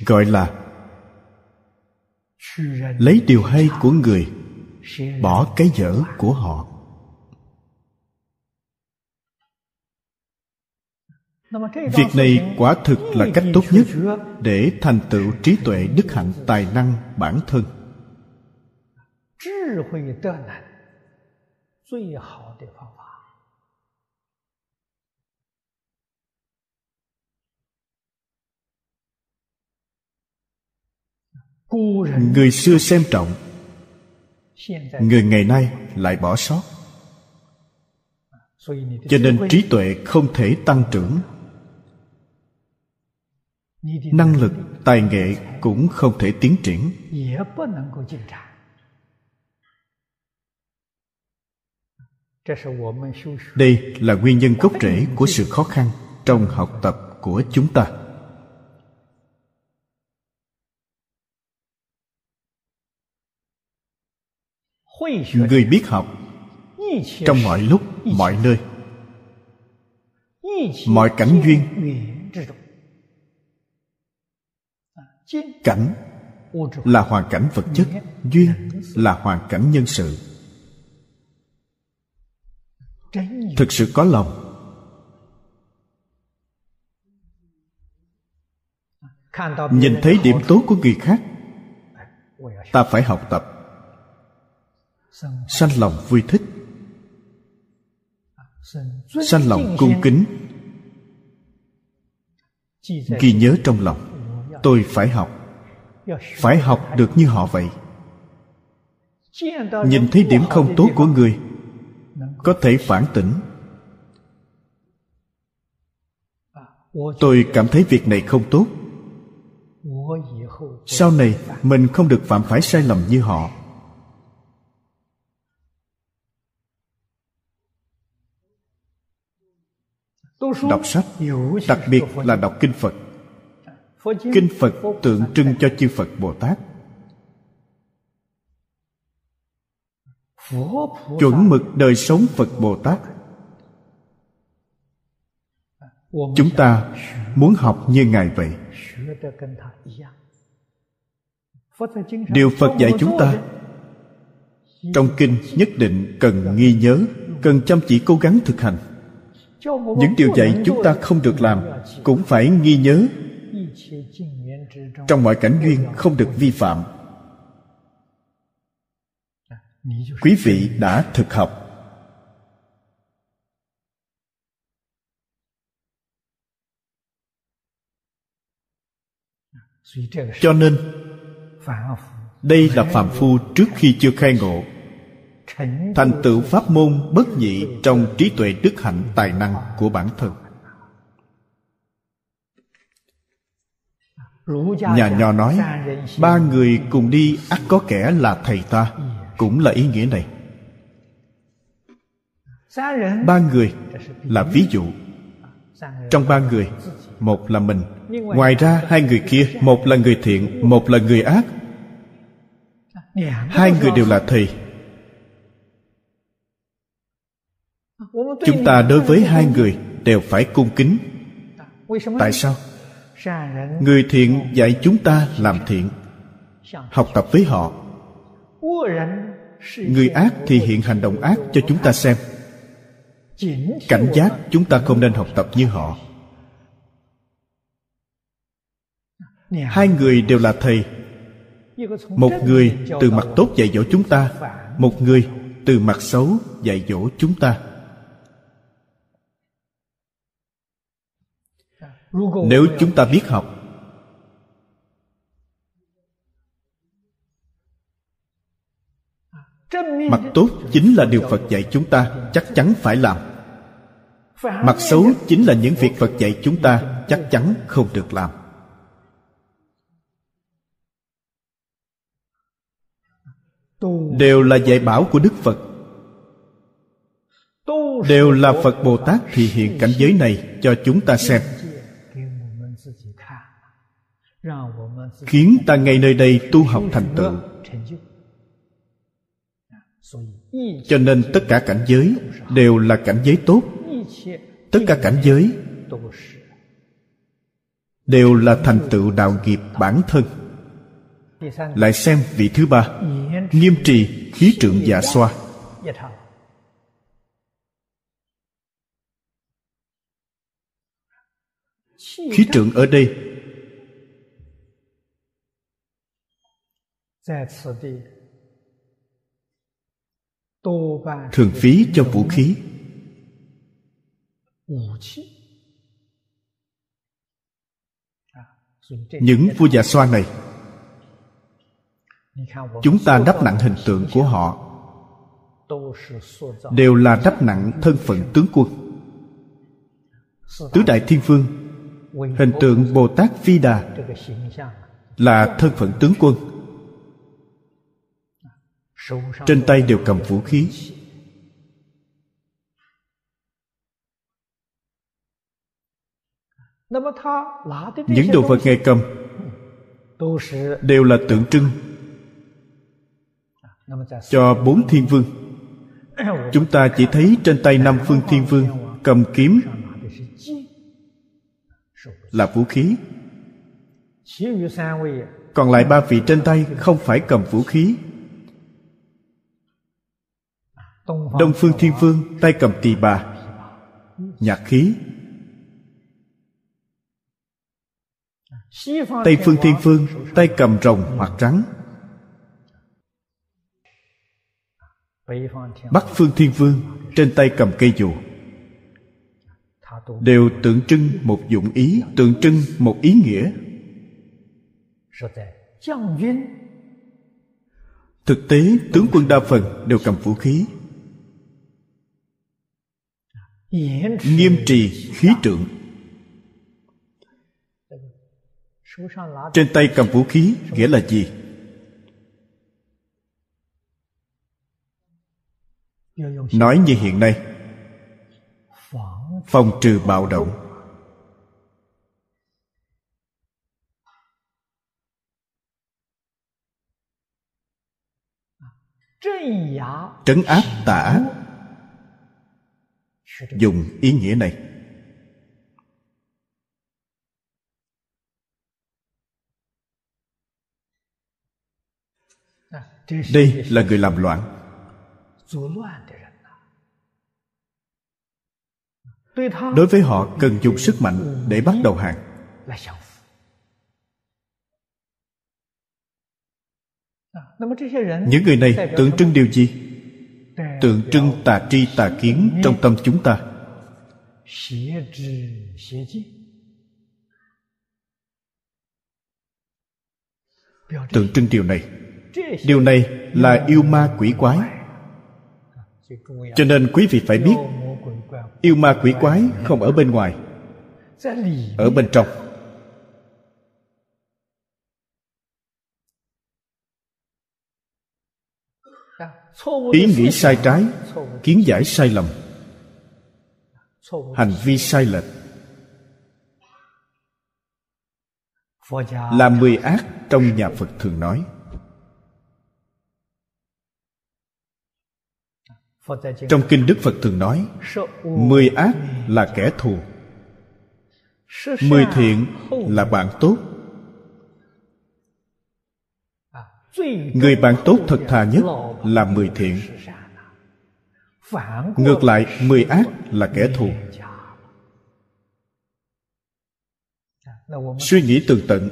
gọi là lấy điều hay của người, bỏ cái dở của họ. Việc này quả thực là cách tốt nhất để thành tựu trí tuệ đức hạnh tài năng bản thân. Người xưa xem trọng người ngày nay lại bỏ sót. Cho nên trí tuệ không thể tăng trưởng năng lực tài nghệ cũng không thể tiến triển. Đây là nguyên nhân gốc rễ của sự khó khăn trong học tập của chúng ta. Người biết học trong mọi lúc, mọi nơi. Mọi cảnh duyên cảnh là hoàn cảnh vật chất duyên là hoàn cảnh nhân sự. Thực sự có lòng. Nhìn thấy điểm tốt của người khác ta phải học tập. Sanh lòng vui thích. Sanh lòng cung kính. Ghi nhớ trong lòng tôi phải học. Phải học được như họ vậy. Nhìn thấy điểm không tốt của người, có thể phản tỉnh. Tôi cảm thấy việc này không tốt. Sau này, mình không được phạm phải sai lầm như họ. Đọc sách, đặc biệt là đọc kinh phật kinh phật tượng trưng cho chư phật bồ tát. Chuẩn mực đời sống phật bồ tát. Chúng ta muốn học như ngài vậy. Điều phật dạy chúng ta, trong kinh nhất định cần ghi nhớ, cần chăm chỉ cố gắng thực hành. Những điều dạy chúng ta không được làm cũng phải ghi nhớ trong mọi cảnh duyên không được vi phạm. Quý vị đã thực học. Cho nên, đây là phạm phu trước khi chưa khai ngộ. Thành tựu pháp môn bất nhị trong trí tuệ đức hạnh tài năng của bản thân. Nhà nho nói ba người cùng đi ắt có kẻ là thầy ta. Cũng là ý nghĩa này. Ba người là ví dụ. Trong ba người một là mình. Ngoài ra hai người kia một là người thiện một là người ác. Hai người đều là thầy. Chúng ta đối với hai người đều phải cung kính. Tại sao người thiện dạy chúng ta làm thiện, học tập với họ. Người ác thì hiện hành động ác cho chúng ta xem. Cảnh giác chúng ta không nên học tập như họ. Hai người đều là thầy. Một người từ mặt tốt dạy dỗ chúng ta, một người từ mặt xấu dạy dỗ chúng ta. Nếu chúng ta biết học mặt tốt chính là điều phật dạy chúng ta chắc chắn phải làm. Mặt xấu chính là những việc phật dạy chúng ta chắc chắn không được làm. Đều là dạy bảo của đức phật. Đều là phật bồ tát thì hiện cảnh giới này cho chúng ta xem khiến ta ngay nơi đây tu học thành tựu. Cho nên tất cả cảnh giới đều là cảnh giới tốt. Tất cả cảnh giới đều là thành tựu đạo nghiệp bản thân. Lại xem vị thứ ba, nghiêm trì khí trượng dạ xoa. Khí trượng ở đây thường phí cho vũ khí. những vua già xoa này chúng ta đắp nặng hình tượng của họ. đều là đắp nặng thân phận tướng quân. Tứ đại thiên vương hình tượng bồ tát phi đà là thân phận tướng quân trên tay đều cầm vũ khí. Những đồ vật ngài cầm đều là tượng trưng cho bốn thiên vương. Chúng ta chỉ thấy trên tay năm phương thiên vương cầm kiếm là vũ khí. Còn lại ba vị trên tay không phải cầm vũ khí đông phương thiên vương tay cầm tỳ bà. Nhạc khí. Tây phương thiên vương tay cầm rồng hoặc rắn. Bắc phương thiên vương trên tay cầm cây dù. Đều tượng trưng một dụng ý tượng trưng một ý nghĩa. Thực tế tướng quân đa phần đều cầm vũ khí nghiêm trì khí trượng trên tay cầm vũ khí nghĩa là gì? Nói như hiện nay. Phòng trừ bạo động. Trấn áp tả dùng ý nghĩa này. Đây là người làm loạn. Đối với họ, cần dùng sức mạnh để bắt đầu hàng. Những người này tượng trưng điều gì? Tượng trưng tà tri tà kiến trong tâm chúng ta. Tượng trưng điều này. Điều này là yêu ma quỷ quái. Cho nên quý vị phải biết, yêu ma quỷ quái không ở bên ngoài, ở bên trong. Ý nghĩ sai trái, kiến giải sai lầm. Hành vi sai lệch. Là mười ác trong nhà phật thường nói. Trong kinh đức phật thường nói, mười ác là kẻ thù. Mười thiện là bạn tốt. Người bạn tốt thật thà nhất là mười thiện. Ngược lại, mười ác là kẻ thù. Suy nghĩ tường tận.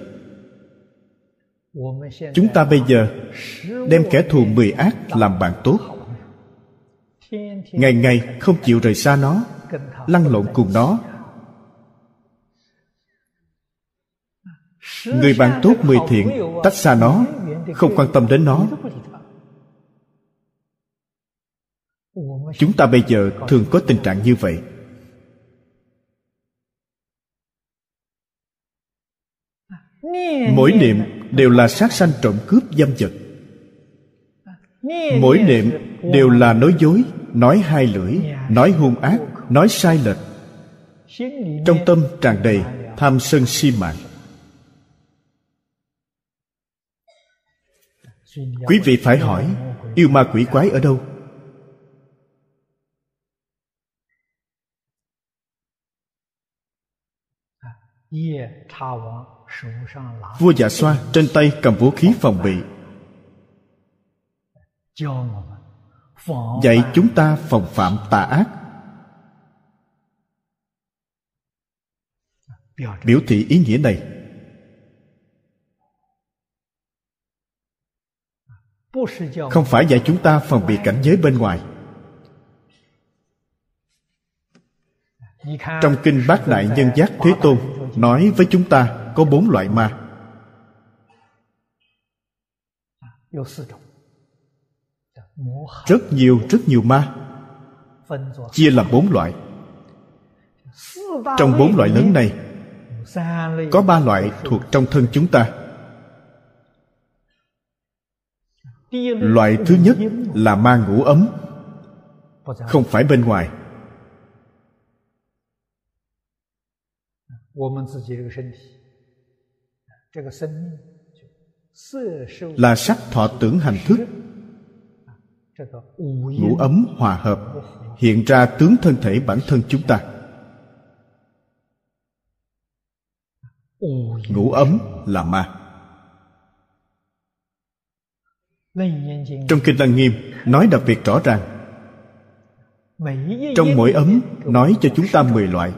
Chúng ta bây giờ đem kẻ thù mười ác làm bạn tốt. Ngày ngày không chịu rời xa nó, lăn lộn cùng nó người bạn tốt mười thiện, tách xa nó, không quan tâm đến nó. Chúng ta bây giờ thường có tình trạng như vậy. Mỗi niệm đều là sát sanh trộm cướp dâm vật. Mỗi niệm đều là nói dối, nói hai lưỡi, nói hung ác, nói sai lệch. Trong tâm tràn đầy tham sân si mạng. Quý vị phải hỏi, yêu ma quỷ quái ở đâu? Vua dạ xoa trên tay cầm vũ khí phòng bị. Dạy chúng ta phòng phạm tà ác. Biểu thị ý nghĩa này. Không phải dạy chúng ta phòng bị cảnh giới bên ngoài. Trong kinh bát đại nhân giác thế tôn nói với chúng ta có bốn loại ma. Rất nhiều rất nhiều ma. Chia làm bốn loại. Trong bốn loại lớn này, có ba loại thuộc trong thân chúng ta. Loại thứ nhất là ma ngủ ấm, không phải bên ngoài. Là sắc thọ tưởng hành thức ngủ ấm hòa hợp, hiện ra tướng thân thể bản thân chúng ta. Ngủ ấm là ma. Trong kinh lăng nghiêm nói đặc biệt rõ ràng. Trong mỗi ấm nói cho chúng ta mười loại.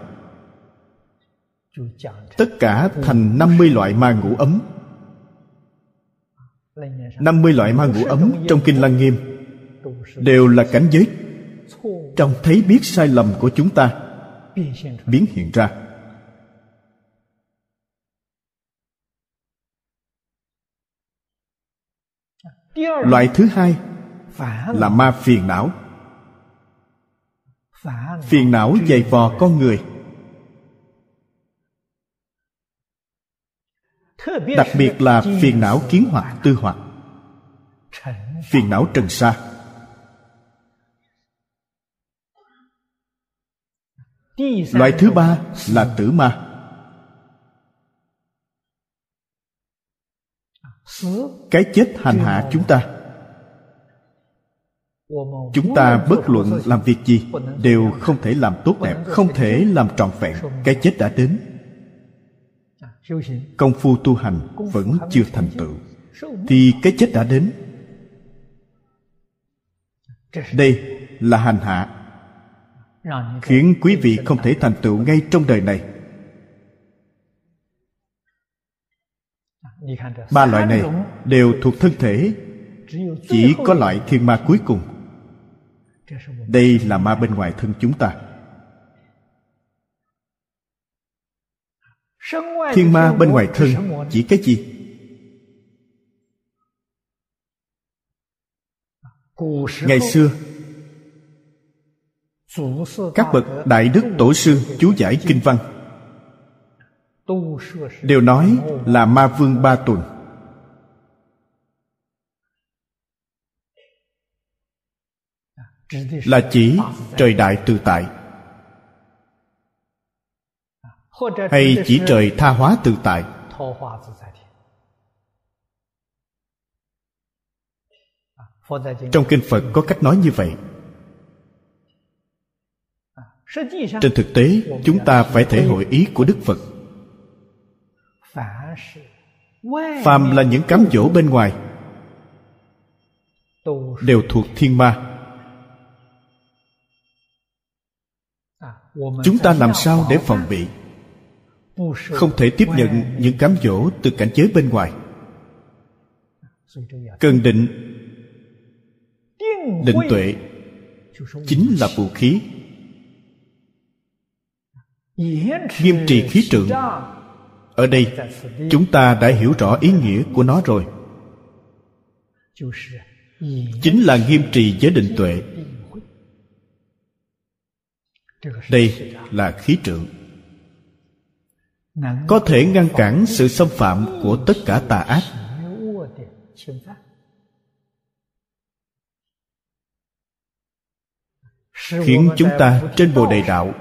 Tất cả thành năm mươi loại ma ngũ ấm. Năm mươi loại ma ngũ ấm trong kinh lăng nghiêm đều là cảnh giới trong thấy biết sai lầm của chúng ta biến hiện ra loại thứ hai là ma phiền não. Phiền não dày vò con người. Đặc biệt là phiền não kiến hoặc tư hoặc phiền não trần sa. Loại thứ ba là tử ma cái chết hành hạ chúng ta. Chúng ta bất luận làm việc gì đều không thể làm tốt đẹp, không thể làm trọn vẹn. Cái chết đã đến. Công phu tu hành vẫn chưa thành tựu. Thì cái chết đã đến. Đây là hành hạ. Khiến quý vị không thể thành tựu ngay trong đời này. Ba loại này đều thuộc thân thể chỉ có loại thiên ma cuối cùng. Đây là ma bên ngoài thân chúng ta. Thiên ma bên ngoài thân chỉ cái gì? Ngày xưa các bậc đại đức tổ sư chú giải kinh văn đều nói là ma vương ba tuần. Là chỉ trời đại tự tại. Hay chỉ trời tha hóa tự tại. Trong kinh phật có cách nói như vậy. Trên thực tế, chúng ta phải thể hội ý của đức phật phàm là những cám dỗ bên ngoài. Đều thuộc thiên ma. Chúng ta làm sao để phòng bị? Không thể tiếp nhận những cám dỗ từ cảnh giới bên ngoài. Cần định định tuệ chính là vũ khí. Nghiêm trì khí trượng ở đây, chúng ta đã hiểu rõ ý nghĩa của nó rồi. Chính là nghiêm trì giới định tuệ. Đây là khí trượng có thể ngăn cản sự xâm phạm của tất cả tà ác. Khiến chúng ta trên bồ đề đạo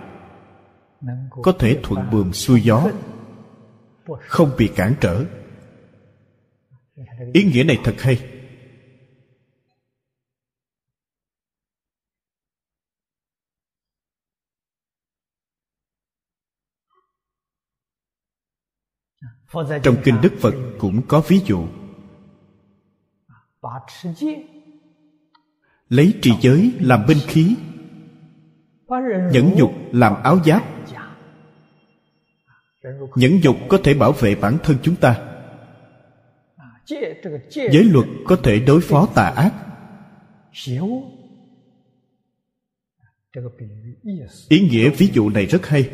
có thể thuận buồm xuôi gió không bị cản trở. Ý nghĩa này thật hay. Trong kinh đức phật cũng có ví dụ. Lấy trì giới làm binh khí, nhẫn nhục làm áo giáp nhẫn nhục có thể bảo vệ bản thân chúng ta. Giới luật có thể đối phó tà ác. Ý nghĩa ví dụ này rất hay.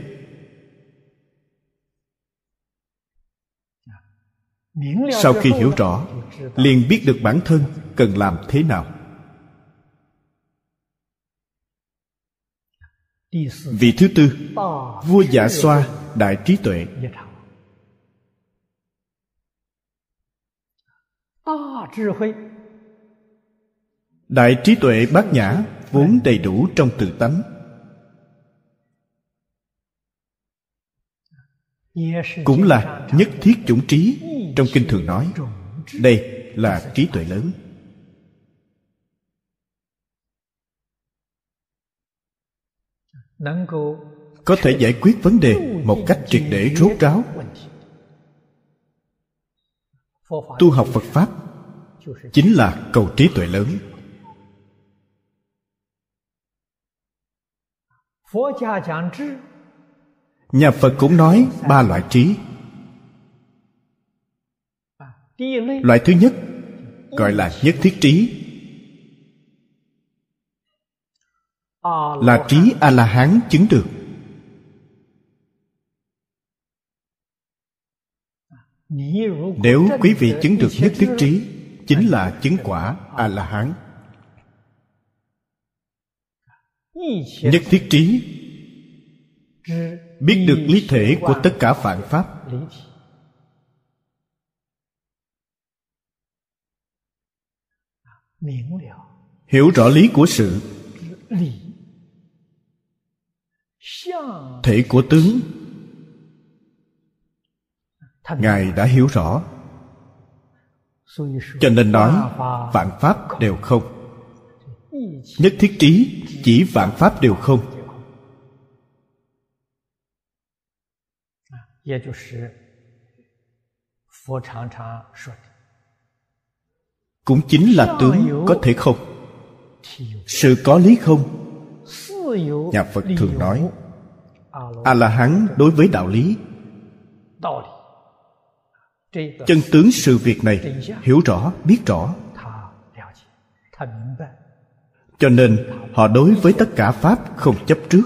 Sau khi hiểu rõ, liền biết được bản thân cần làm thế nào. Vị thứ tư, vua giả xoa, đại trí tuệ. Đại trí tuệ bát nhã vốn đầy đủ trong tự tánh. Cũng là nhất thiết chủng trí trong kinh thường nói, đây là trí tuệ lớn. Có thể giải quyết vấn đề một cách triệt để rốt ráo. Tu học phật pháp chính là cầu trí tuệ lớn. Nhà phật cũng nói ba loại trí. Loại thứ nhất gọi là nhất thiết trí. Là trí a la hán chứng được. Nếu quý vị chứng được nhất thiết trí chính là chứng quả a la hán nhất thiết trí. Biết được lý thể của tất cả phạn pháp. Hiểu rõ lý của sự thể của tướng. Ngài đã hiểu rõ. Cho nên nói, vạn pháp đều không. Nhất thiết trí, chỉ vạn pháp đều không. Cũng chính là tướng có thể không. Sự có lý không? Nhà phật thường nói a la hán đối với đạo lý. Chân tướng sự việc này hiểu rõ, biết rõ. Cho nên họ đối với tất cả pháp không chấp trước.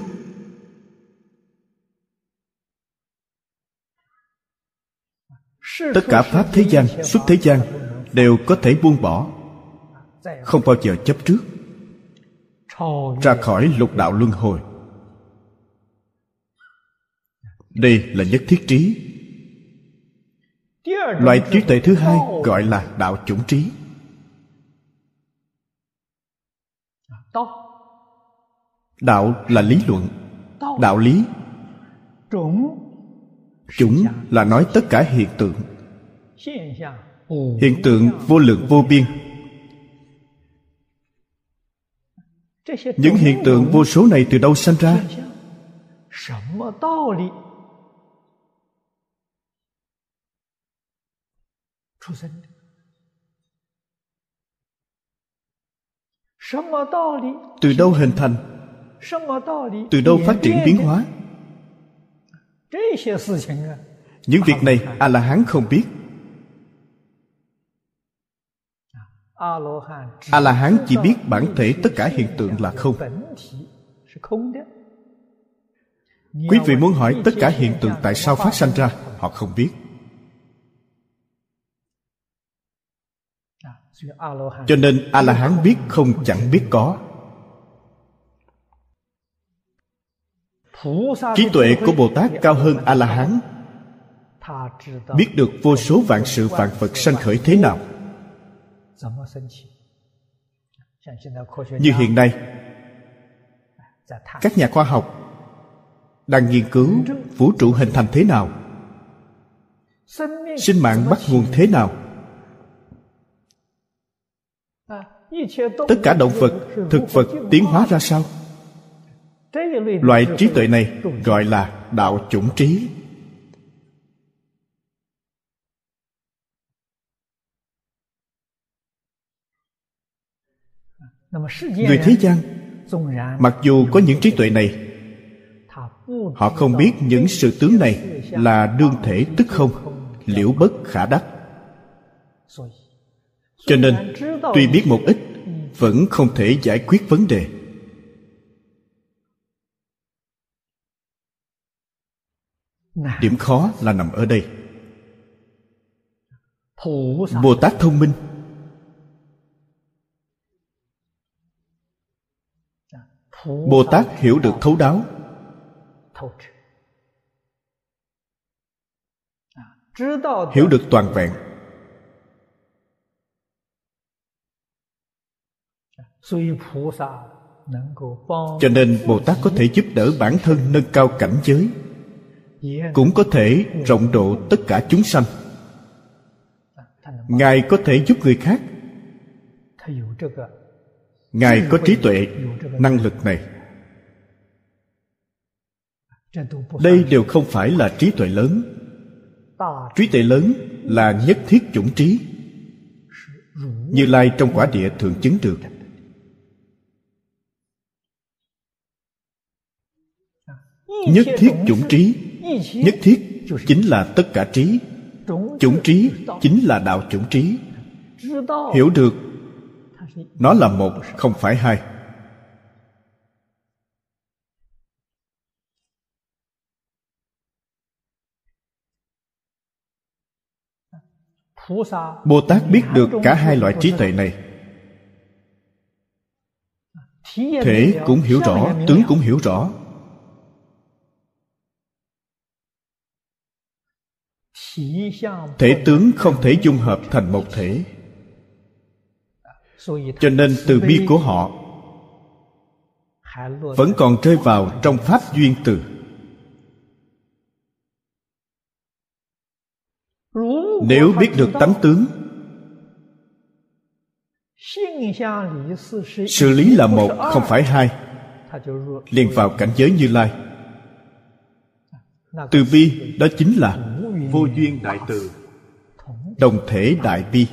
Tất cả pháp thế gian xuất thế gian đều có thể buông bỏ. Không bao giờ chấp trước. Ra khỏi lục đạo luân hồi đây là nhất thiết trí. Loại trí tuệ thứ hai gọi là đạo chủng trí. Đạo là lý luận. Đạo lý. Chủng là nói tất cả hiện tượng. Hiện tượng vô lượng vô biên. Những hiện tượng vô số này từ đâu sanh ra? Từ đâu hình thành? từ đâu phát triển biến hóa? những việc này a la hán không biết. A la hán chỉ biết bản thể tất cả hiện tượng là không. quý vị muốn hỏi tất cả hiện tượng tại sao phát sanh ra họ không biết cho nên a la hán biết không chẳng biết có. Trí tuệ của bồ tát cao hơn a la hán biết được vô số vạn sự vạn vật sanh khởi thế nào. Như hiện nay, các nhà khoa học đang nghiên cứu vũ trụ hình thành thế nào, sinh mạng bắt nguồn thế nào. Tất cả động vật, thực vật tiến hóa ra sao? Loại trí tuệ này gọi là đạo chủng trí. Người thế gian, mặc dù có những trí tuệ này, họ không biết những sự tướng này là đương thể tức không, liễu bất khả đắc. Cho nên, tuy biết một ít vẫn không thể giải quyết vấn đề. Điểm khó là nằm ở đây. Bồ tát thông minh. Bồ tát hiểu được thấu đáo. Hiểu được toàn vẹn cho nên bồ tát có thể giúp đỡ bản thân nâng cao cảnh giới. Cũng có thể rộng độ tất cả chúng sanh. Ngài có thể giúp người khác. Ngài có trí tuệ năng lực này. Đây đều không phải là trí tuệ lớn. Trí tuệ lớn là nhất thiết chủng trí. như lai trong quả địa thường chứng được nhất thiết chủng trí. Nhất thiết chính là tất cả trí. Chủng trí chính là đạo chủng trí. Hiểu được nó là một không phải hai. Bồ tát biết được cả hai loại trí tuệ này. Thể cũng hiểu rõ tướng cũng hiểu rõ thể tướng không thể dung hợp thành một thể. Cho nên từ bi của họ vẫn còn rơi vào trong pháp duyên từ. Nếu biết được tánh tướng sự lý là một, không phải hai. Liền vào cảnh giới như lai. Từ bi đó chính là vô duyên đại từ. Đồng thể đại bi.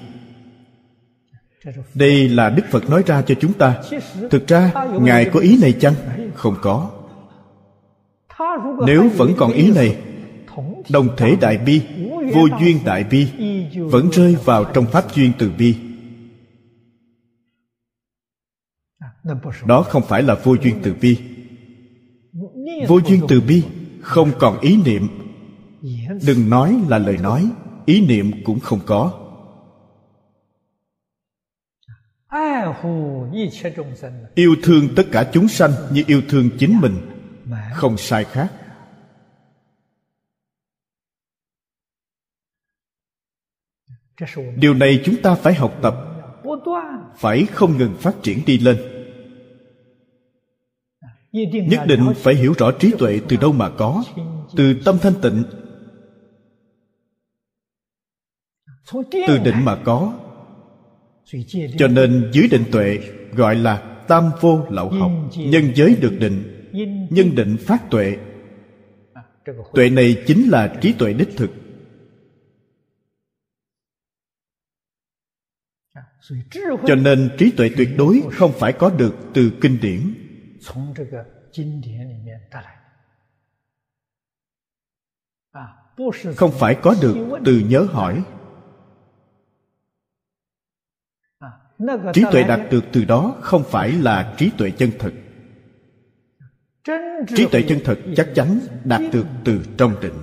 Đây là đức phật nói ra cho chúng ta. Thực ra, ngài có ý này chăng? Không có. Nếu vẫn còn ý này, đồng thể đại bi, vô duyên đại bi vẫn rơi vào trong pháp duyên từ bi. Đó không phải là vô duyên từ bi. Vô duyên từ bi không còn ý niệm đừng nói là lời nói ý niệm cũng không có. Yêu thương tất cả chúng sanh như yêu thương chính mình. Không sai khác. Điều này chúng ta phải học tập. Phải không ngừng phát triển đi lên. Nhất định phải hiểu rõ trí tuệ từ đâu mà có từ tâm thanh tịnh từ định mà có. Cho nên dưới định tuệ gọi là tam vô lậu học, nhân giới được định, nhân định phát tuệ. Tuệ này chính là trí tuệ đích thực. Cho nên trí tuệ tuyệt đối không phải có được từ kinh điển. Không phải có được từ nhớ hỏi. Trí tuệ đạt được từ đó không phải là trí tuệ chân thực. Trí tuệ chân thực chắc chắn đạt được từ trong định.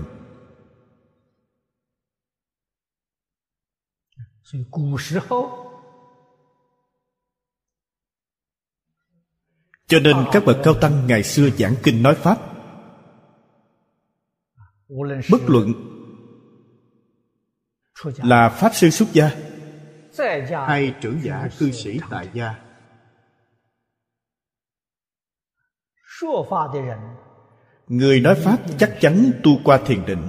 cho nên các bậc cao tăng ngày xưa giảng kinh nói pháp. Bất luận là pháp sư xuất gia hay trưởng giả cư sĩ tại gia. Người nói pháp chắc chắn tu qua thiền định.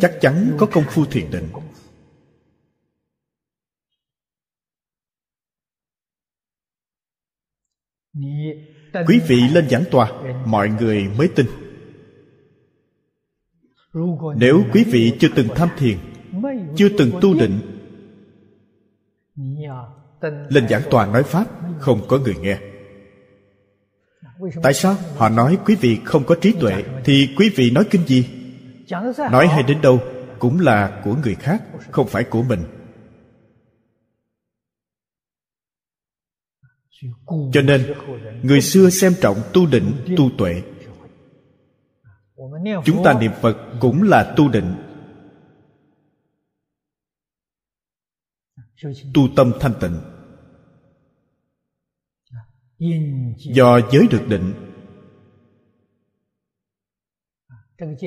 Chắc chắn có công phu thiền định. Quý vị lên giảng tòa mọi người mới tin nếu quý vị chưa từng tham thiền, chưa từng tu định, lên giảng tòa nói pháp, không có người nghe. Tại sao họ nói quý vị không có trí tuệ, thì quý vị nói kinh gì? Nói hay đến đâu cũng là của người khác, không phải của mình. Cho nên, người xưa xem trọng tu định, tu tuệ chúng ta niệm phật cũng là tu định. Tu tâm thanh tịnh. Do giới được định.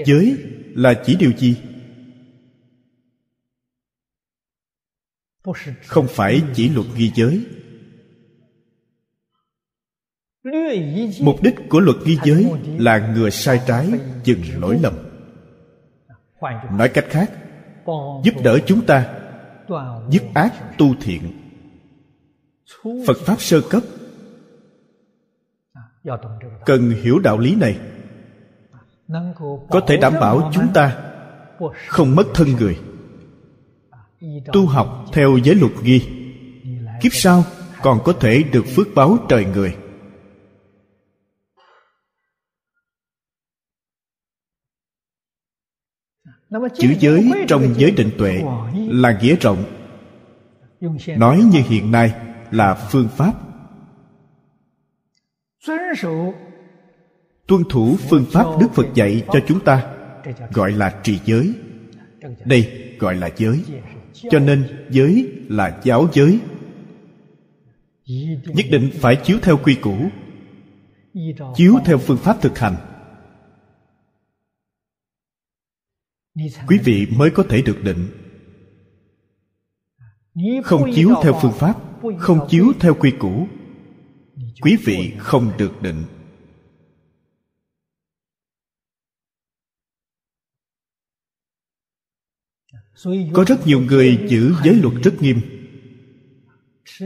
Giới là chỉ điều gì? Không phải chỉ luật ghi giới mục đích của luật ghi giới là ngừa sai trái dừng lỗi lầm. Nói cách khác, giúp đỡ chúng ta, dứt ác tu thiện. Phật pháp sơ cấp. Cần hiểu đạo lý này. Có thể đảm bảo chúng ta không mất thân người. Tu học theo giới luật ghi. Kiếp sau còn có thể được phước báo trời người. Chữ giới trong giới định tuệ là nghĩa rộng. Nói như hiện nay là phương pháp. Tuân thủ phương pháp đức phật dạy cho chúng ta gọi là trì giới. Đây gọi là giới. Cho nên giới là giáo giới. Nhất định phải chiếu theo quy củ chiếu theo phương pháp thực hành quý vị mới có thể được định. Không chiếu theo phương pháp không chiếu theo quy củ. Quý vị không được định. Có rất nhiều người giữ giới luật rất nghiêm.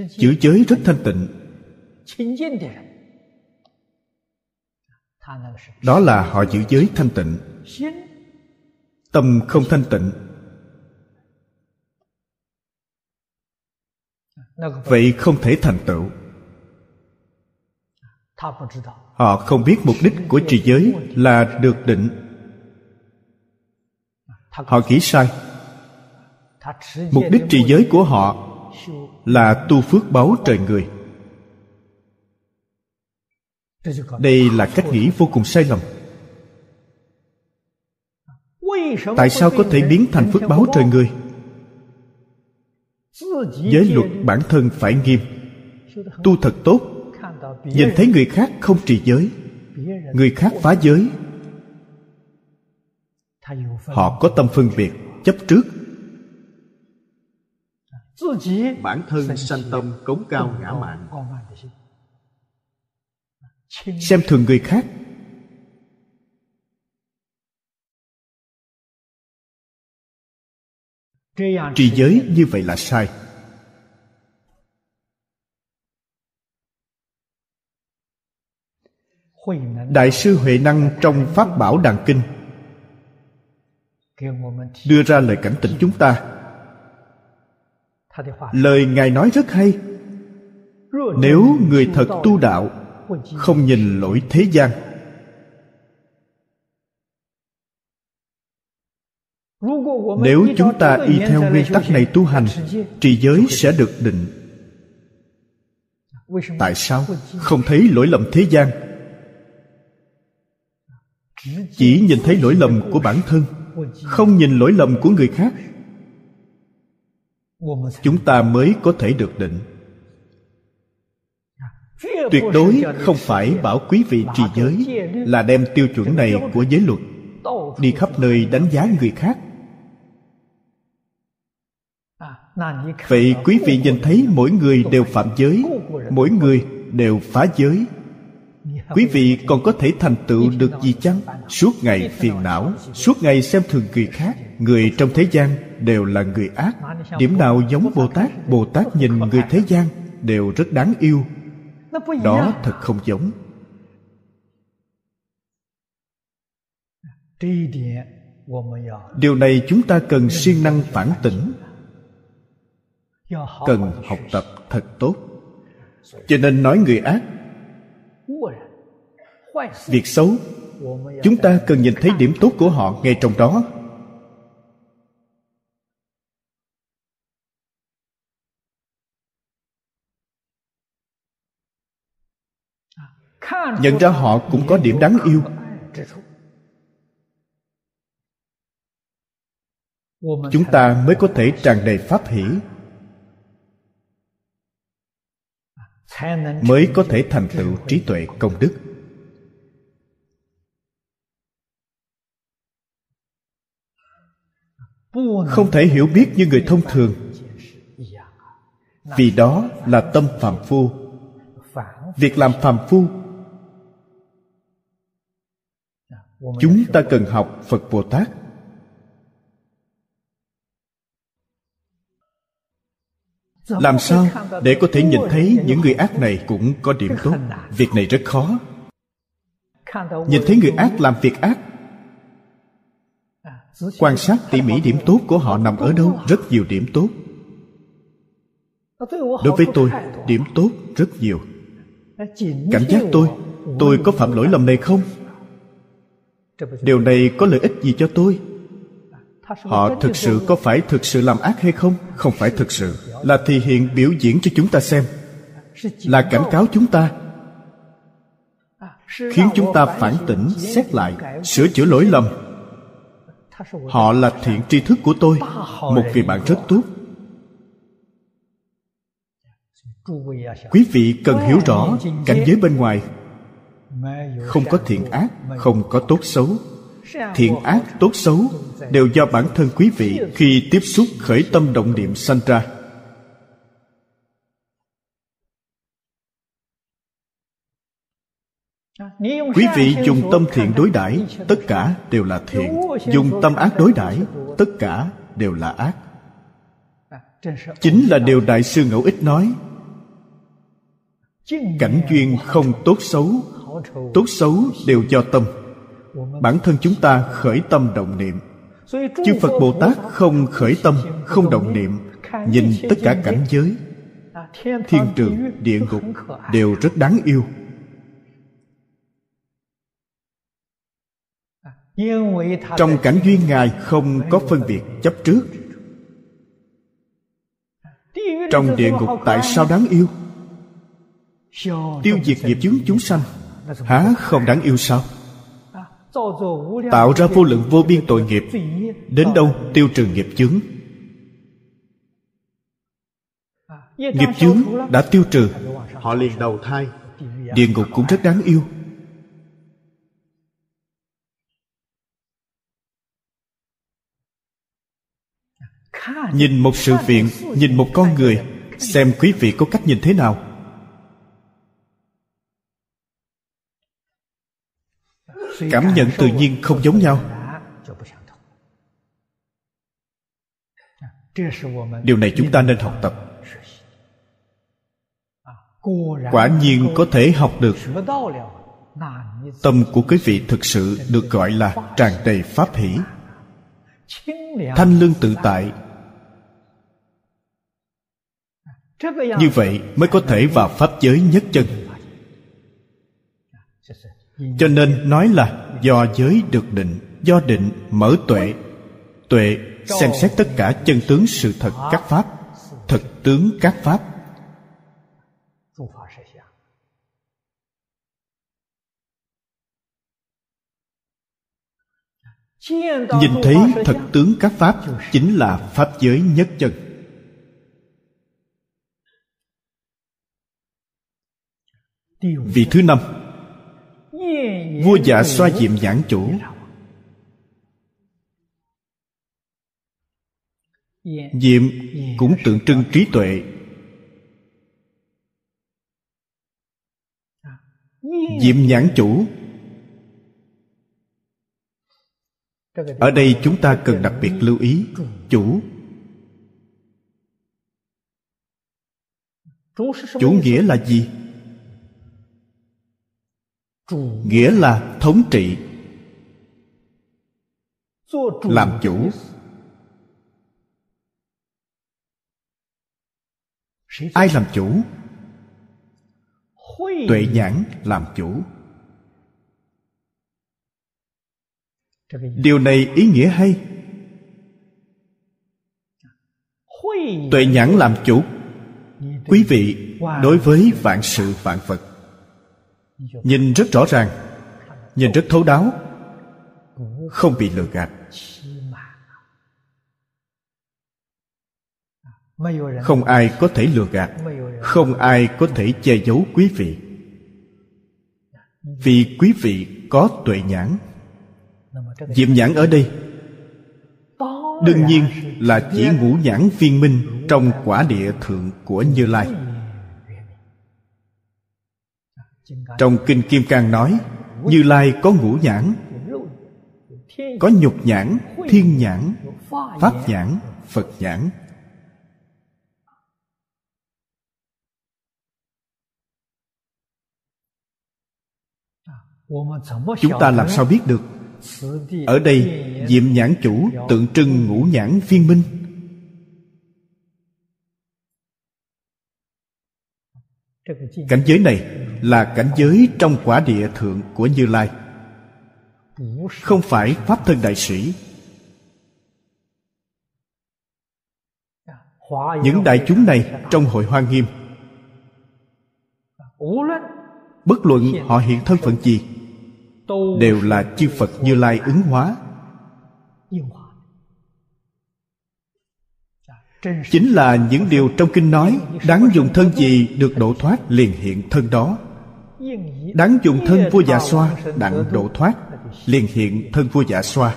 Giữ giới rất thanh tịnh. Đó là họ giữ giới thanh tịnh tâm không thanh tịnh. Vậy không thể thành tựu. Họ không biết mục đích của trì giới là được định. Họ nghĩ sai. Mục đích trì giới của họ là tu phước báo trời người. Đây là cách nghĩ vô cùng sai lầm tại sao có thể biến thành phước báo trời người? Giới luật bản thân phải nghiêm tu thật tốt. Nhìn thấy người khác không trì giới người khác phá giới. Họ có tâm phân biệt chấp trước. Bản thân sanh tâm cống cao ngã mạn. Xem thường người khác trì giới như vậy là sai. Đại sư huệ năng trong pháp bảo đàn kinh đưa ra lời cảnh tỉnh chúng ta. Lời ngài nói rất hay. Nếu người thật tu đạo không nhìn lỗi thế gian nếu chúng ta y theo nguyên tắc này tu hành trì giới sẽ được định. Tại sao? không thấy lỗi lầm thế gian. Chỉ nhìn thấy lỗi lầm của bản thân không nhìn lỗi lầm của người khác. Chúng ta mới có thể được định. Tuyệt đối không phải bảo quý vị trì giới là đem tiêu chuẩn này của giới luật. Đi khắp nơi đánh giá người khác vậy quý vị nhìn thấy mỗi người đều phạm giới, mỗi người đều phá giới. Quý vị còn có thể thành tựu được gì chăng? Suốt ngày phiền não, suốt ngày xem thường người khác, người trong thế gian đều là người ác. Điểm nào giống bồ tát? Bồ tát nhìn người thế gian đều rất đáng yêu. Đó thật không giống. Điều này chúng ta cần siêng năng phản tỉnh cần học tập thật tốt. Cho nên nói người ác việc xấu chúng ta cần nhìn thấy điểm tốt của họ ngay trong đó. Nhận ra họ cũng có điểm đáng yêu. chúng ta mới có thể tràn đầy pháp hỷ mới có thể thành tựu trí tuệ công đức. Không thể hiểu biết như người thông thường. Vì đó là tâm phàm phu. Việc làm phàm phu chúng ta cần học phật bồ tát làm sao để có thể nhìn thấy những người ác này cũng có điểm tốt. việc này rất khó. Nhìn thấy người ác làm việc ác. Quan sát tỉ mỉ điểm tốt của họ nằm ở đâu rất nhiều điểm tốt. Đối với tôi điểm tốt rất nhiều. Cảm giác tôi tôi có phạm lỗi lầm này không? Điều này có lợi ích gì cho tôi họ thực sự có phải thực sự làm ác hay không? Không phải thực sự. Là thể hiện biểu diễn cho chúng ta xem. Là cảnh cáo chúng ta. Khiến chúng ta phản tỉnh, xét lại, sửa chữa lỗi lầm. Họ là thiện tri thức của tôi. Một vị bạn rất tốt. Quý vị cần hiểu rõ cảnh giới bên ngoài. Không có thiện ác, không có tốt xấu. Thiện ác, tốt xấu đều do bản thân quý vị khi tiếp xúc khởi tâm động niệm sanh ra. Quý vị dùng tâm thiện đối đãi, tất cả đều là thiện. Dùng tâm ác đối đãi, tất cả đều là ác. Chính là điều đại sư ngẫu ích nói, cảnh duyên không tốt xấu tốt xấu đều do tâm. Bản thân chúng ta khởi tâm động niệm chư phật bồ tát không khởi tâm, không động niệm, nhìn tất cả cảnh giới. Thiên trường, địa ngục đều rất đáng yêu. Trong cảnh duyên ngài không có phân biệt chấp trước. Trong địa ngục tại sao đáng yêu? Tiêu diệt nghiệp chướng chúng sanh, há không đáng yêu sao? Tạo ra vô lượng vô biên tội nghiệp. Đến đâu tiêu trừ nghiệp chướng? Nghiệp chướng đã tiêu trừ. Họ liền đầu thai. Địa ngục cũng rất đáng yêu. Nhìn một sự việc nhìn một con người xem quý vị có cách nhìn thế nào cảm nhận tự nhiên không giống nhau. điều này chúng ta nên học tập. quả nhiên có thể học được. tâm của quý vị thực sự được gọi là tràn đầy pháp hỷ. thanh lương tự tại. Như vậy mới có thể vào pháp giới nhất chân cho nên nói là do giới được định, do định mở tuệ. Tuệ xem xét tất cả chân tướng sự thật các pháp, thật tướng các pháp. Nhìn thấy thật tướng các pháp chính là pháp giới nhất chân. Vị thứ năm vua giả xoa diệm nhãn chủ. Diệm cũng tượng trưng trí tuệ. Diệm nhãn chủ. Ở đây chúng ta cần đặc biệt lưu ý, chủ. Chủ nghĩa là gì? Nghĩa là thống trị. Làm chủ. Ai làm chủ? Tuệ nhãn làm chủ. Điều này ý nghĩa hay? Tuệ nhãn làm chủ. Quý vị, đối với vạn sự vạn vật nhìn rất rõ ràng, nhìn rất thấu đáo, không bị lừa gạt. Không ai có thể lừa gạt, không ai có thể che giấu quý vị. Vì quý vị có tuệ nhãn. Diệm nhãn ở đây, đương nhiên là chỉ ngũ nhãn viên minh trong quả địa thượng của như lai trong kinh kim cang nói, như lai có ngũ nhãn, có nhục nhãn, thiên nhãn, pháp nhãn, phật nhãn. Chúng ta làm sao biết được? Ở đây, diệm nhãn chủ tượng trưng ngũ nhãn viên minh. Cảnh giới này là cảnh giới trong quả địa thượng của như lai. Không phải pháp thân đại sĩ. Những đại chúng này trong hội hoa nghiêm. Bất luận họ hiện thân phận gì, đều là chư phật như lai ứng hóa chính là những điều trong kinh nói, đáng dùng thân gì được độ thoát liền hiện thân đó. Đáng dùng thân vua dạ xoa đặng độ thoát liền hiện thân vua dạ xoa.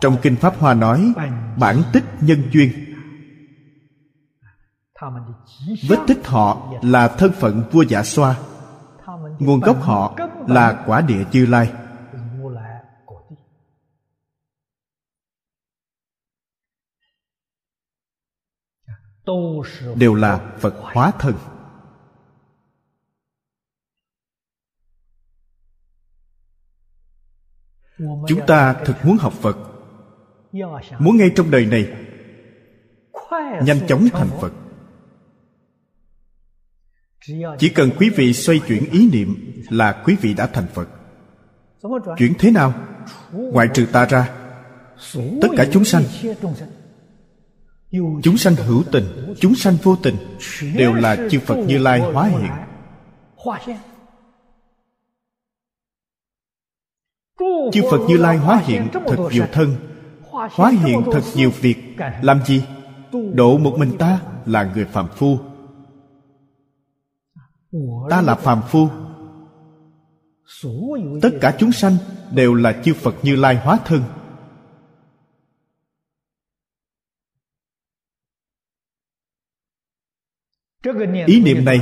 Trong kinh pháp hoa nói, bản tích nhân duyên. Vết tích họ là thân phận vua dạ xoa nguồn gốc họ là quả địa chư lai. Đều là phật hóa thân. Chúng ta thực muốn học phật. Muốn ngay trong đời này nhanh chóng thành phật chỉ cần quý vị xoay chuyển ý niệm là quý vị đã thành phật. Chuyển thế nào? Ngoại trừ ta ra, tất cả chúng sanh chúng sanh hữu tình, chúng sanh vô tình đều là chư phật như lai hóa hiện. Chư phật như lai hóa hiện thật nhiều thân, hóa hiện thật nhiều việc, làm gì? Độ một mình ta là người phạm phu ta là phàm phu. Tất cả chúng sanh đều là chư phật như lai hóa thân. Ý niệm này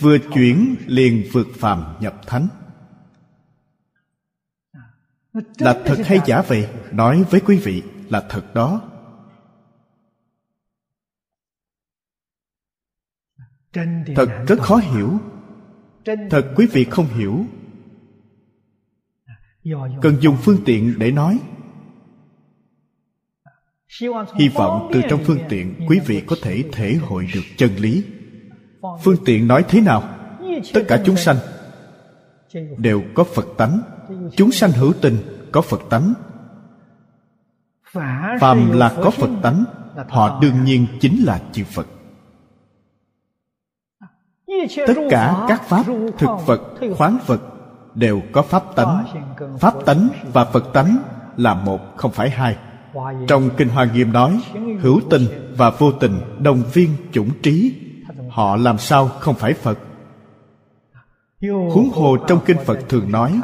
vừa chuyển liền vượt phàm nhập thánh. Là thật hay giả vậy? Nói với quý vị là thật đó. Thật rất khó hiểu thật quý vị không hiểu. Cần dùng phương tiện để nói. Hy vọng từ trong phương tiện quý vị có thể thể hội được chân lý. Phương tiện nói thế nào? Tất cả chúng sanh đều có phật tánh. Chúng sanh hữu tình có phật tánh. Phàm là có phật tánh họ đương nhiên chính là chư phật tất cả các pháp thực vật khoáng vật đều có pháp tánh. Pháp tánh và phật tánh là một, không phải hai. Trong kinh hoa nghiêm nói, hữu tình và vô tình đồng viên chủng trí. Họ làm sao không phải phật? Huống hồ trong kinh phật thường nói,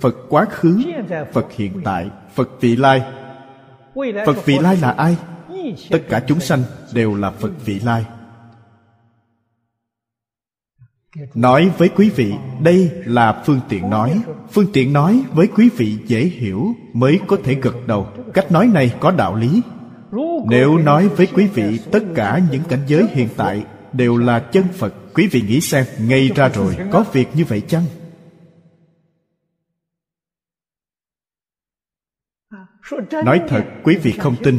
phật quá khứ, phật hiện tại, phật vị lai. Phật vị lai là ai? Tất cả chúng sanh đều là phật vị lai. Nói với quý vị, đây là phương tiện nói. Phương tiện nói với quý vị dễ hiểu mới có thể gật đầu. Cách nói này có đạo lý. Nếu nói với quý vị, tất cả những cảnh giới hiện tại đều là chân phật, quý vị nghĩ xem, ngay ra rồi, có việc như vậy chăng? Nói thật, quý vị không tin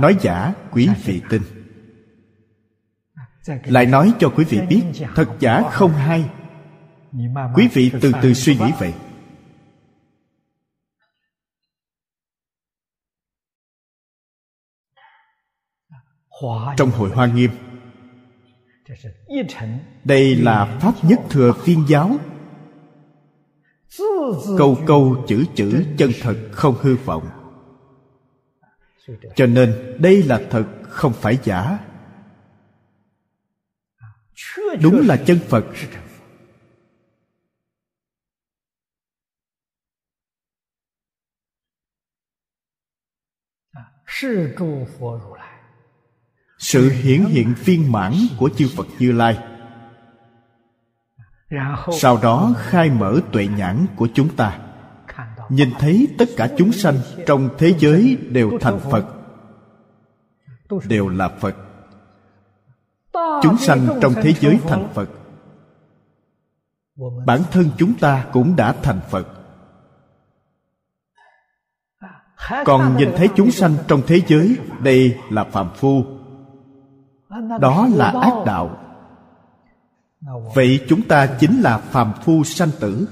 nói giả quý vị tin. Lại nói cho quý vị biết thật giả không hay. Quý vị từ từ suy nghĩ vậy. Trong hội hoa nghiêm. Đây là pháp nhất thừa viên giáo. Câu câu chữ chữ chân thật không hư vọng cho nên đây là thật, không phải giả. Đúng là chân phật. Sự hiển hiện viên mãn của chư phật như lai. Sau đó khai mở tuệ nhãn của chúng ta nhìn thấy tất cả chúng sanh trong thế giới đều thành phật. Đều là phật. Chúng sanh trong thế giới thành phật. Bản thân chúng ta cũng đã thành phật. Còn nhìn thấy chúng sanh trong thế giới, đây là phạm phu. Đó là ác đạo. Vậy chúng ta chính là phàm phu sanh tử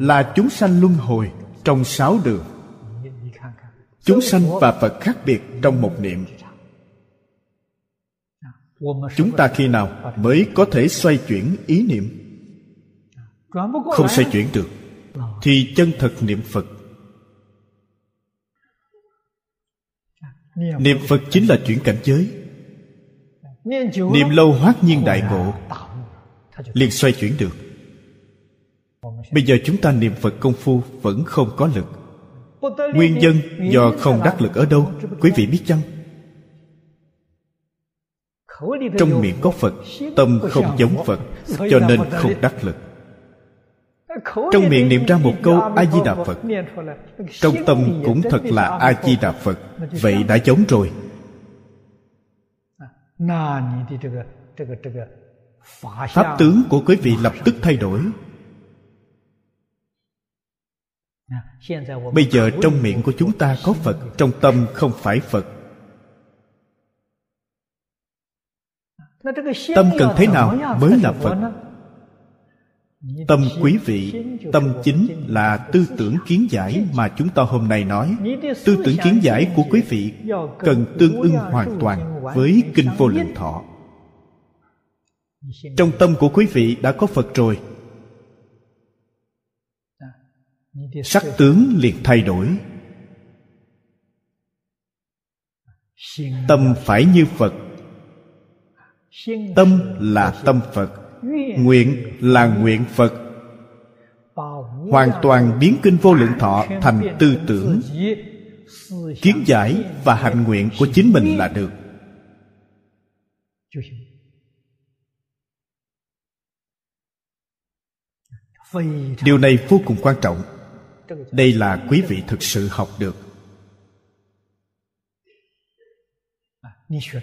là chúng sanh luân hồi trong sáu đường. Chúng sanh và phật khác biệt trong một niệm. Chúng ta khi nào mới có thể xoay chuyển ý niệm? Không xoay chuyển được, thì chân thật niệm phật. Niệm phật chính là chuyển cảnh giới. Niệm lâu hoát nhiên đại ngộ, liền xoay chuyển được bây giờ chúng ta niệm phật công phu vẫn không có lực. Nguyên nhân do không đắc lực ở đâu, quý vị biết chăng? Trong miệng có phật, tâm không giống phật, cho nên không đắc lực. Trong miệng niệm ra một câu a di đà phật, trong tâm cũng thật là a di đà phật, vậy đã giống rồi. Pháp tướng của quý vị lập tức thay đổi bây giờ trong miệng của chúng ta có phật, trong tâm không phải phật. Tâm cần thế nào mới là phật? Tâm quý vị, tâm chính là tư tưởng kiến giải mà chúng ta hôm nay nói. Tư tưởng kiến giải của quý vị cần tương ưng hoàn toàn với kinh vô lượng thọ. Trong tâm của quý vị đã có phật rồi sắc tướng liền thay đổi. Tâm phải như phật. Tâm là tâm phật. Nguyện là nguyện phật. Hoàn toàn biến kinh vô lượng thọ thành tư tưởng. Kiến giải và hạnh nguyện của chính mình là được. Điều này vô cùng quan trọng đây là quý vị thực sự học được.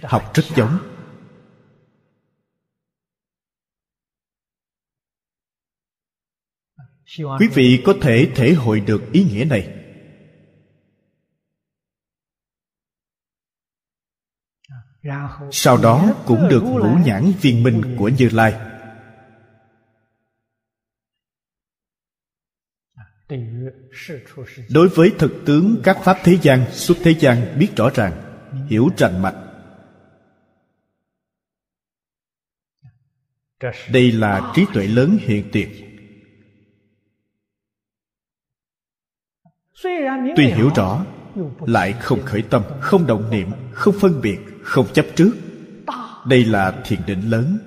Học rất giống. Quý vị có thể thể hội được ý nghĩa này. Sau đó cũng được ngũ nhãn viên minh của như lai. Đối với thực tướng các pháp thế gian, xuất thế gian biết rõ ràng, hiểu rành mạch. Đây là trí tuệ lớn hiện tuyệt tuy hiểu rõ, lại không khởi tâm, không động niệm, không phân biệt, không chấp trước. Đây là thiền định lớn.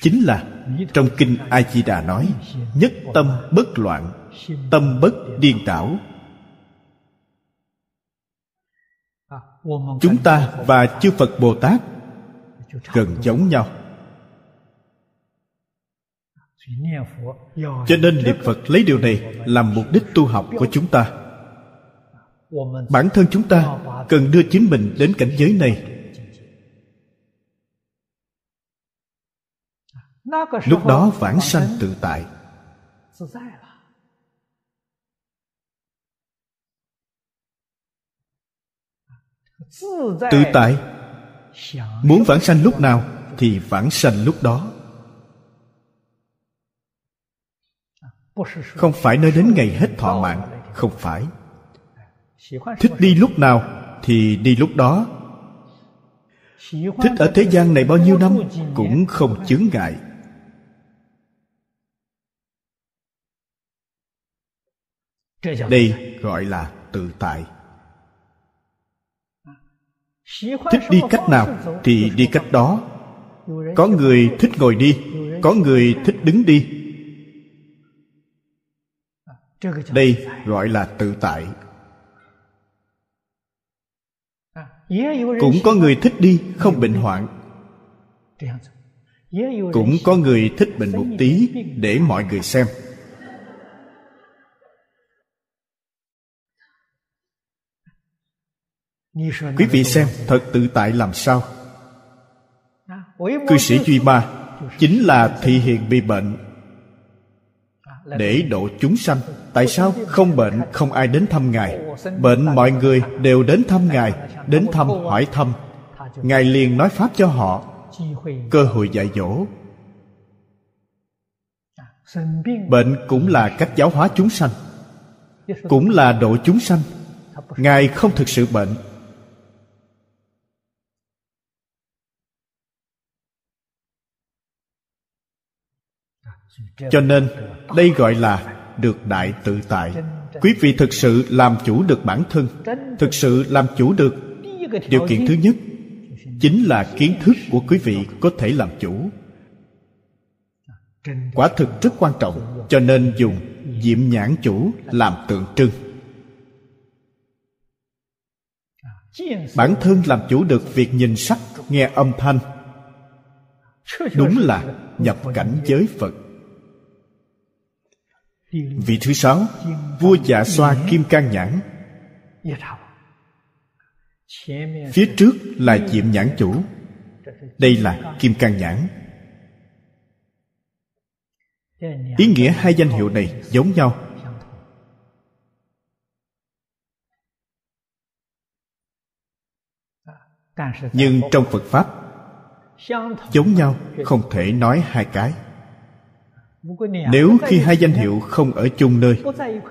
Chính là trong kinh a di đà nói, nhất tâm bất loạn tâm bất điên đảo chúng ta và chư phật bồ tát gần giống nhau. Cho nên niệm phật lấy điều này làm mục đích tu học của chúng ta. Bản thân chúng ta cần đưa chính mình đến cảnh giới này. Lúc đó vãng sanh tự tại. Tự tại. muốn vãng sanh lúc nào thì vãng sanh lúc đó. Không phải nói đến ngày hết thọ mạng không phải。thích đi lúc nào thì đi lúc đó. thích ở thế gian này bao nhiêu năm cũng không chướng ngại. Đây gọi là tự tại thích đi cách nào thì đi cách đó. Có người thích ngồi đi, có người thích đứng đi. Đây gọi là tự tại. Cũng có người thích đi, không bệnh hoạn. Cũng có người thích bệnh một tí để mọi người xem. Quý vị xem thật tự tại làm sao? Cư sĩ duy ma chính là thị hiện bị bệnh. Để độ chúng sanh tại sao không bệnh không ai đến thăm ngài? Bệnh mọi người đều đến thăm ngài đến thăm hỏi thăm. ngài liền nói pháp cho họ. Cơ hội dạy dỗ. Bệnh cũng là cách giáo hóa chúng sanh cũng là độ chúng sanh. Ngài không thực sự bệnh cho nên, đây gọi là được đại tự tại. Quý vị thực sự làm chủ được bản thân, thực sự làm chủ được. Điều kiện thứ nhất chính là kiến thức của quý vị có thể làm chủ. Quả thực rất quan trọng, cho nên dùng diệm nhãn chủ làm tượng trưng. Bản thân làm chủ được việc nhìn sắc, nghe âm thanh. Đúng là nhập cảnh giới phật vị thứ sáu, vua dạ xoa kim can nhãn. Phía trước là diệm nhãn chủ. Đây là kim can nhãn. Ý nghĩa hai danh hiệu này giống nhau. Nhưng trong phật pháp, giống nhau, không thể nói hai cái nếu khi hai danh hiệu không ở chung nơi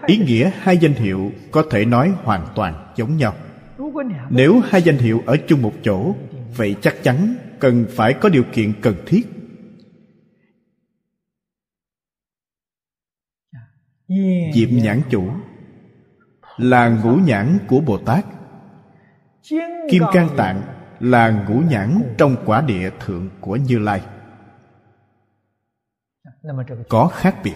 ý nghĩa hai danh hiệu có thể nói hoàn toàn giống nhau. Nếu hai danh hiệu ở chung một chỗ vậy chắc chắn cần phải có điều kiện cần thiết. Diệm nhãn chủ là ngũ nhãn của bồ tát. Kim cang tạng là ngũ nhãn trong quả địa thượng của như lai có khác biệt.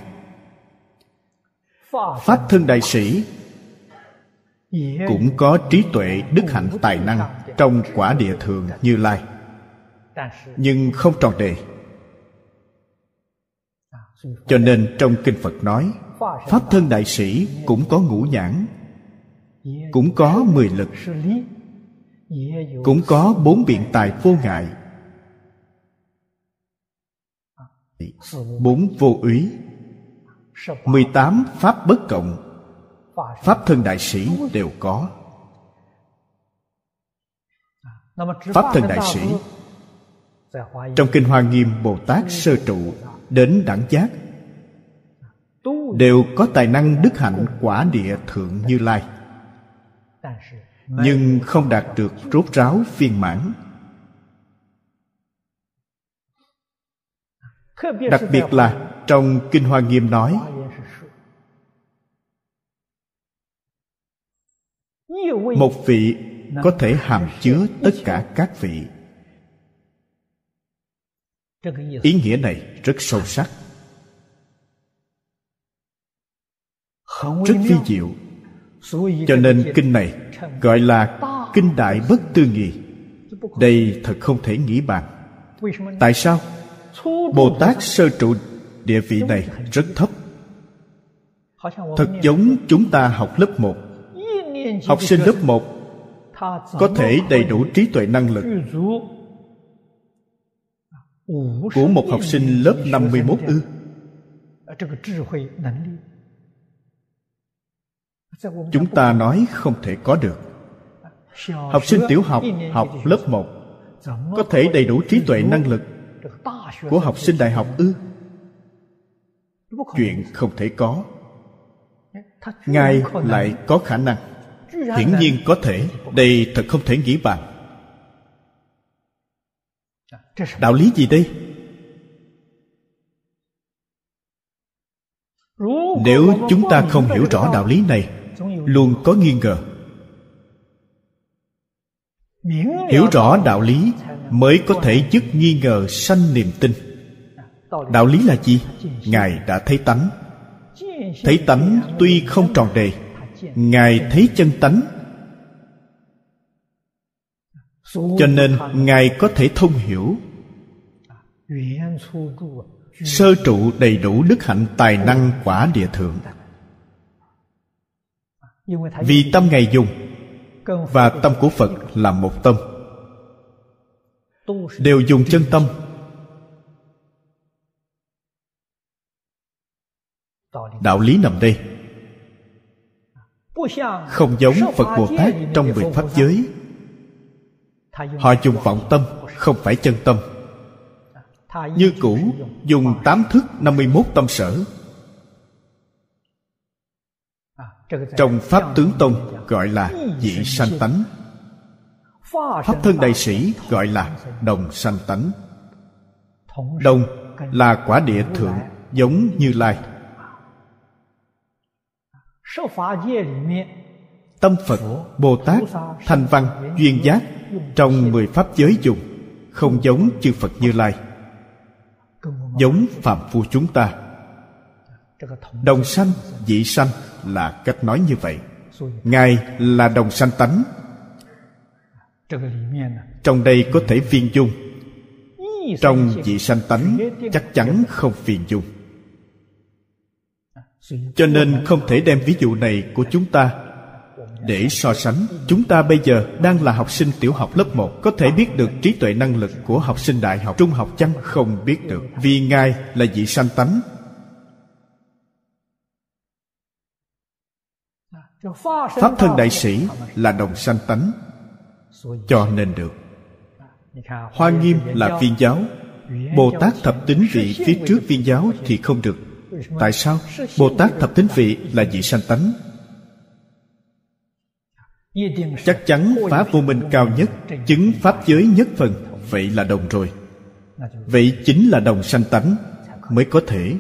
Pháp thân đại sĩ cũng có trí tuệ đức hạnh tài năng trong quả địa thường như lai, nhưng không tròn đề cho nên trong kinh phật nói, pháp thân đại sĩ cũng có ngũ nhãn, cũng có mười lực, cũng có bốn biện tài vô ngại bốn vô úy. Mười tám pháp bất cộng. Pháp thân đại sĩ đều có. Pháp thân đại sĩ. Trong kinh hoa nghiêm bồ tát sơ trụ đến đẳng giác, đều có tài năng đức hạnh quả địa thượng như lai. Nhưng không đạt được rốt ráo phiên mãn. Đặc biệt là trong kinh hoa nghiêm nói, một vị có thể hàm chứa tất cả các vị. Ý nghĩa này rất sâu sắc, rất vi diệu. Cho nên kinh này gọi là kinh đại bất tư nghị đây thật không thể nghĩ bàn. Tại sao? Bồ tát sơ trụ địa vị này rất thấp. Thật giống chúng ta học lớp một. Học sinh lớp một có thể đầy đủ trí tuệ năng lực của một học sinh lớp 51 ư. Chúng ta nói không thể có được. Học sinh tiểu học học lớp 1 có thể đầy đủ trí tuệ năng lực của học sinh đại học ư? Chuyện không thể có. Ngài lại có khả năng. Hiển nhiên có thể. Đây thật không thể nghĩ bàn. Đạo lý gì đây? Nếu chúng ta không hiểu rõ đạo lý này, luôn có nghi ngờ. Hiểu rõ đạo lý mới có thể dứt nghi ngờ sanh niềm tin. Đạo lý là gì? Ngài đã thấy tánh. Thấy tánh tuy không tròn đề, ngài thấy chân tánh. Cho nên ngài có thể thông hiểu. Sơ trụ đầy đủ đức hạnh tài năng quả địa thượng. Vì tâm ngài dùng, và tâm của phật là một tâm đều dùng chân tâm. Đạo lý nằm đây. Không giống phật bồ tát trong mười pháp giới. Họ dùng vọng tâm, không phải chân tâm. Như cũ, dùng tám thức năm mươi mốt tâm sở. Trong pháp tướng tông gọi là dị sanh tánh pháp thân đại sĩ gọi là đồng sanh tánh. Đồng là quả địa thượng giống như lai. Tâm phật, bồ tát, thanh văn, duyên giác trong mười pháp giới dùng không giống chư phật như lai. Giống phạm phu chúng ta. Đồng sanh dị sanh là cách nói như vậy. Ngài là đồng sanh tánh trong đây có thể viên dung. Trong dị sanh tánh chắc chắn không phiền dung. Cho nên không? thể đem ví dụ này của chúng ta để so sánh. Chúng ta bây giờ đang là học sinh tiểu học lớp 1 có thể biết được trí tuệ năng lực của học sinh đại học trung học chăng? Không biết được. Vì ngài là vị sanh tánh. Pháp thân đại sĩ là đồng sanh tánh cho nên được. Hoa nghiêm là viên giáo. Bồ tát thập tính vị phía trước viên giáo thì không được. Tại sao? Bồ tát thập tính vị là vị sanh tánh. Chắc chắn phá vô minh cao nhất chứng pháp giới nhất phần vậy là đồng rồi. Vậy chính là đồng sanh tánh mới có thể.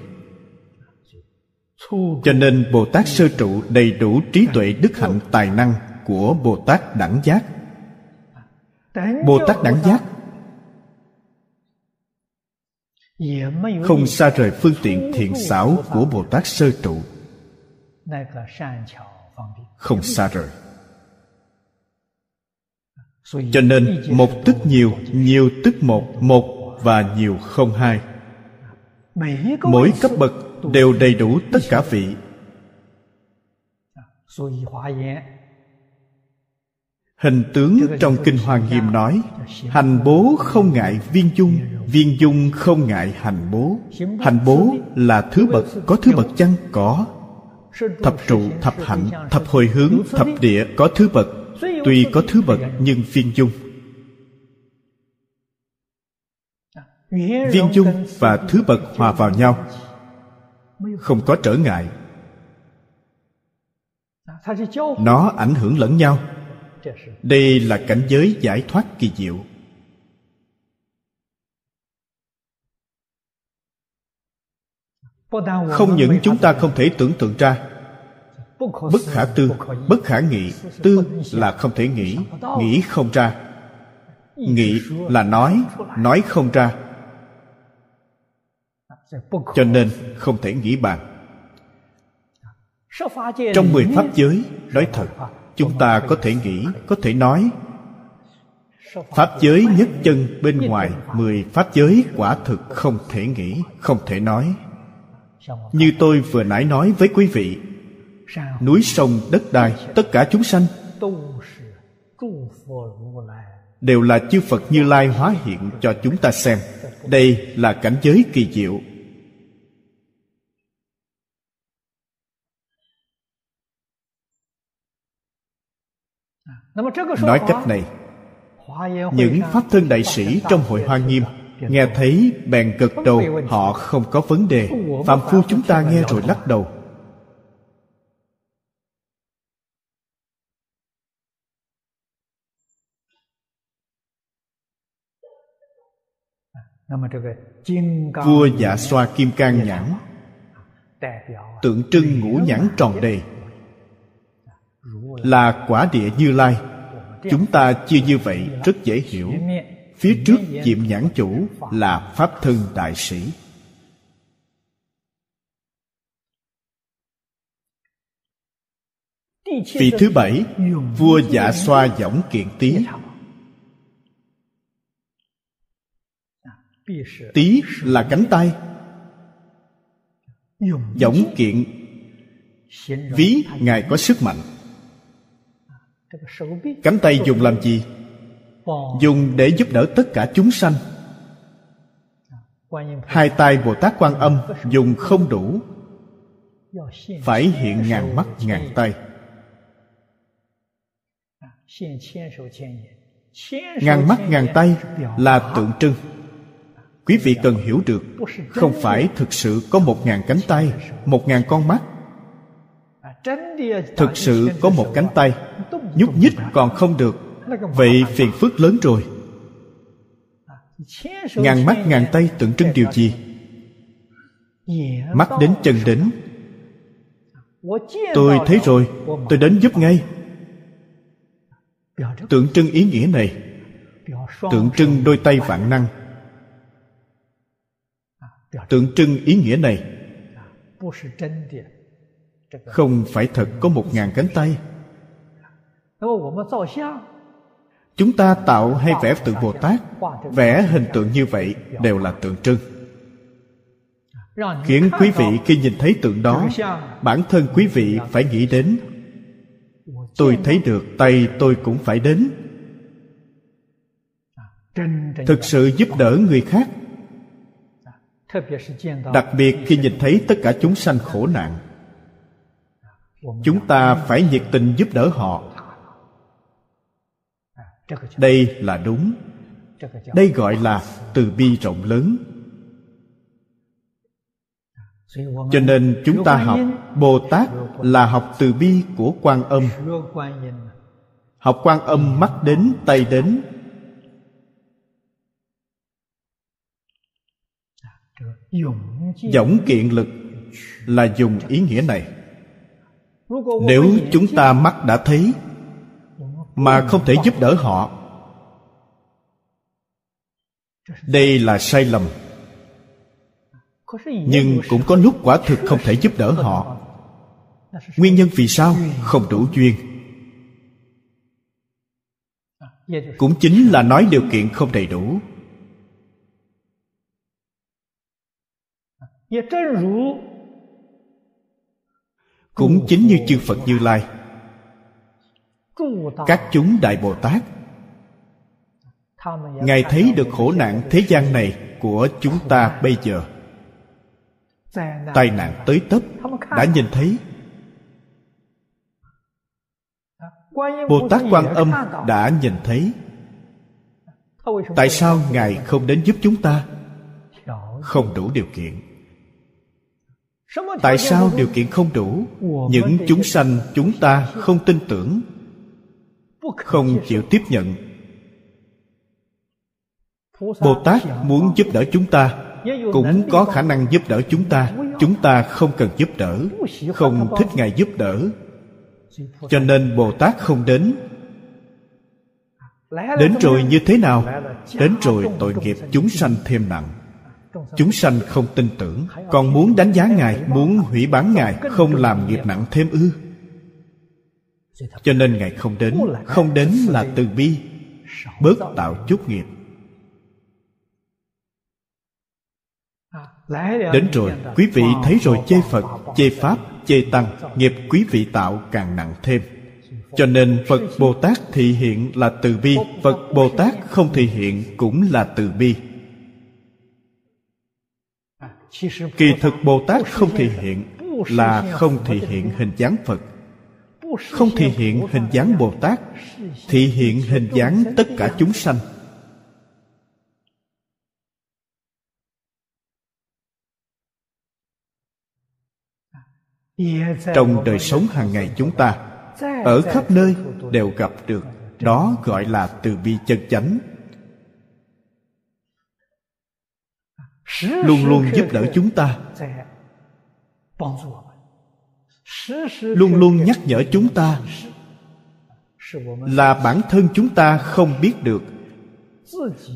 Cho nên bồ tát sơ trụ đầy đủ trí tuệ đức hạnh tài năng của bồ tát đẳng giác bồ tát đẳng giác. Không xa rời phương tiện thiện xảo của bồ tát sơ trụ. Không xa rời. Cho nên một tức nhiều nhiều tức một một và nhiều không hai. Mỗi cấp bậc đều đầy đủ tất cả vị hình tướng trong kinh hoa nghiêm nói hành bố không ngại viên dung viên dung không ngại hành bố. hành bố là thứ bậc có thứ bậc chăng? Có. Thập trụ thập hạnh thập hồi hướng thập địa có thứ bậc. Tuy có thứ bậc nhưng viên dung viên dung và thứ bậc hòa vào nhau. Không có trở ngại. Nó ảnh hưởng lẫn nhau đây là cảnh giới giải thoát kỳ diệu. Không những chúng ta không thể tưởng tượng ra, bất khả tư, bất khả nghị, tư là không thể nghĩ nghĩ không ra. Nghĩ là nói nói không ra. Cho nên không thể nghĩ bàn. Trong mười pháp giới, nói thật chúng ta có thể nghĩ, có thể nói. Pháp giới nhất chân bên ngoài mười pháp giới quả thực không thể nghĩ, không thể nói. Như tôi vừa nãy nói với quý vị, núi sông, đất đai, tất cả chúng sanh đều là chư phật như lai hóa hiện cho chúng ta xem. Đây là cảnh giới kỳ diệu. Nói cách này những pháp thân đại sĩ trong hội hoa nghiêm nghe thấy bèn gật đầu họ không có vấn đề. Phạm phu chúng ta nghe rồi lắc đầu. Vua dạ xoa kim cang nhãn tượng trưng ngũ nhãn tròn đầy là quả địa như lai. Chúng ta chia như vậy rất dễ hiểu. Phía trước diệm nhãn chủ là pháp thân đại sĩ. Vị thứ bảy, vua dạ xoa võng kiện tý. Tý là cánh tay. Võng kiện. Ví, ngài có sức mạnh cánh tay dùng làm gì? Dùng để giúp đỡ tất cả chúng sanh. Hai tay bồ tát quan âm dùng không đủ. Phải hiện ngàn mắt, ngàn tay. Ngàn mắt, ngàn tay là tượng trưng. Quý vị cần hiểu được, không phải thực sự có một ngàn cánh tay, một ngàn con mắt. Thực sự có một cánh tay nhúc nhích còn không được. Vậy phiền phức lớn rồi. Ngàn mắt, ngàn tay tượng trưng điều gì? Mắt đến chân đỉnh tôi thấy rồi, tôi đến giúp ngay. Tượng trưng ý nghĩa này. Tượng trưng đôi tay vạn năng. Tượng trưng ý nghĩa này. Không phải thật có một ngàn cánh tay chúng ta tạo hay vẽ tượng bồ tát vẽ hình tượng như vậy đều là tượng trưng. Khiến quý vị khi nhìn thấy tượng đó bản thân quý vị phải nghĩ đến. Tôi thấy được tay tôi cũng phải đến. thực sự giúp đỡ người khác. đặc biệt khi nhìn thấy tất cả chúng sanh khổ nạn. chúng ta phải nhiệt tình giúp đỡ họ đây là đúng. Đây gọi là từ bi rộng lớn. Cho nên chúng ta học bồ tát là học từ bi của quan âm. Học quan âm mắt đến, tay đến. Dõng kiện lực là dùng ý nghĩa này. Nếu chúng ta mắt đã thấy mà không thể giúp đỡ họ. Đây là sai lầm. Nhưng cũng có lúc quả thực không thể giúp đỡ họ. Nguyên nhân vì sao? Không đủ duyên. Cũng chính là nói điều kiện không đầy đủ. Cũng chính như chư phật như lai các chúng đại bồ tát. Ngài thấy được khổ nạn thế gian này của chúng ta bây giờ. Tai nạn tới tấp, đã nhìn thấy. Bồ tát quan âm đã nhìn thấy. Tại sao ngài không đến giúp chúng ta? Không đủ điều kiện. Tại sao điều kiện không đủ? Những chúng sanh chúng ta không tin tưởng không chịu tiếp nhận. Bồ tát muốn giúp đỡ chúng ta, cũng có khả năng giúp đỡ chúng ta. Chúng ta không cần giúp đỡ, không thích ngài giúp đỡ. Cho nên bồ tát không đến. Đến rồi như thế nào? Đến rồi tội nghiệp chúng sanh thêm nặng. Chúng sanh không tin tưởng, còn muốn đánh giá ngài, muốn hủy bán ngài, không làm nghiệp nặng thêm ư? Cho nên ngài không đến không đến là từ bi, bớt tạo chút nghiệp. Đến rồi, quý vị thấy rồi chê phật, chê pháp, chê tăng, nghiệp quý vị tạo càng nặng thêm. Cho nên phật bồ tát thị hiện là từ bi, phật bồ tát không thị hiện cũng là từ bi. Kỳ thực bồ tát không thị hiện là không thị hiện hình dáng phật không thị hiện hình dáng bồ tát thị hiện hình dáng tất cả chúng sanh. Trong đời sống hàng ngày chúng ta, ở khắp nơi đều gặp được đó gọi là từ bi chân chánh. Luôn luôn giúp đỡ chúng ta luôn luôn nhắc nhở chúng ta là bản thân chúng ta không biết được.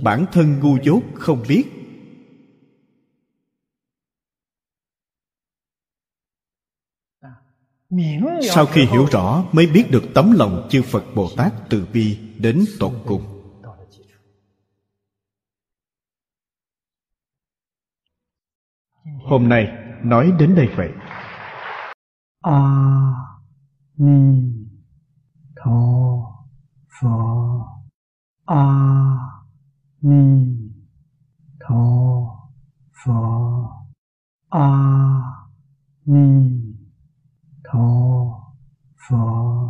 Bản thân ngu dốt không biết. Sau khi hiểu rõ, mới biết được tấm lòng chư phật bồ tát từ bi đến tột cùng. Hôm nay, nói đến đây vậy. 阿弥陀佛。阿弥陀佛。阿弥陀佛。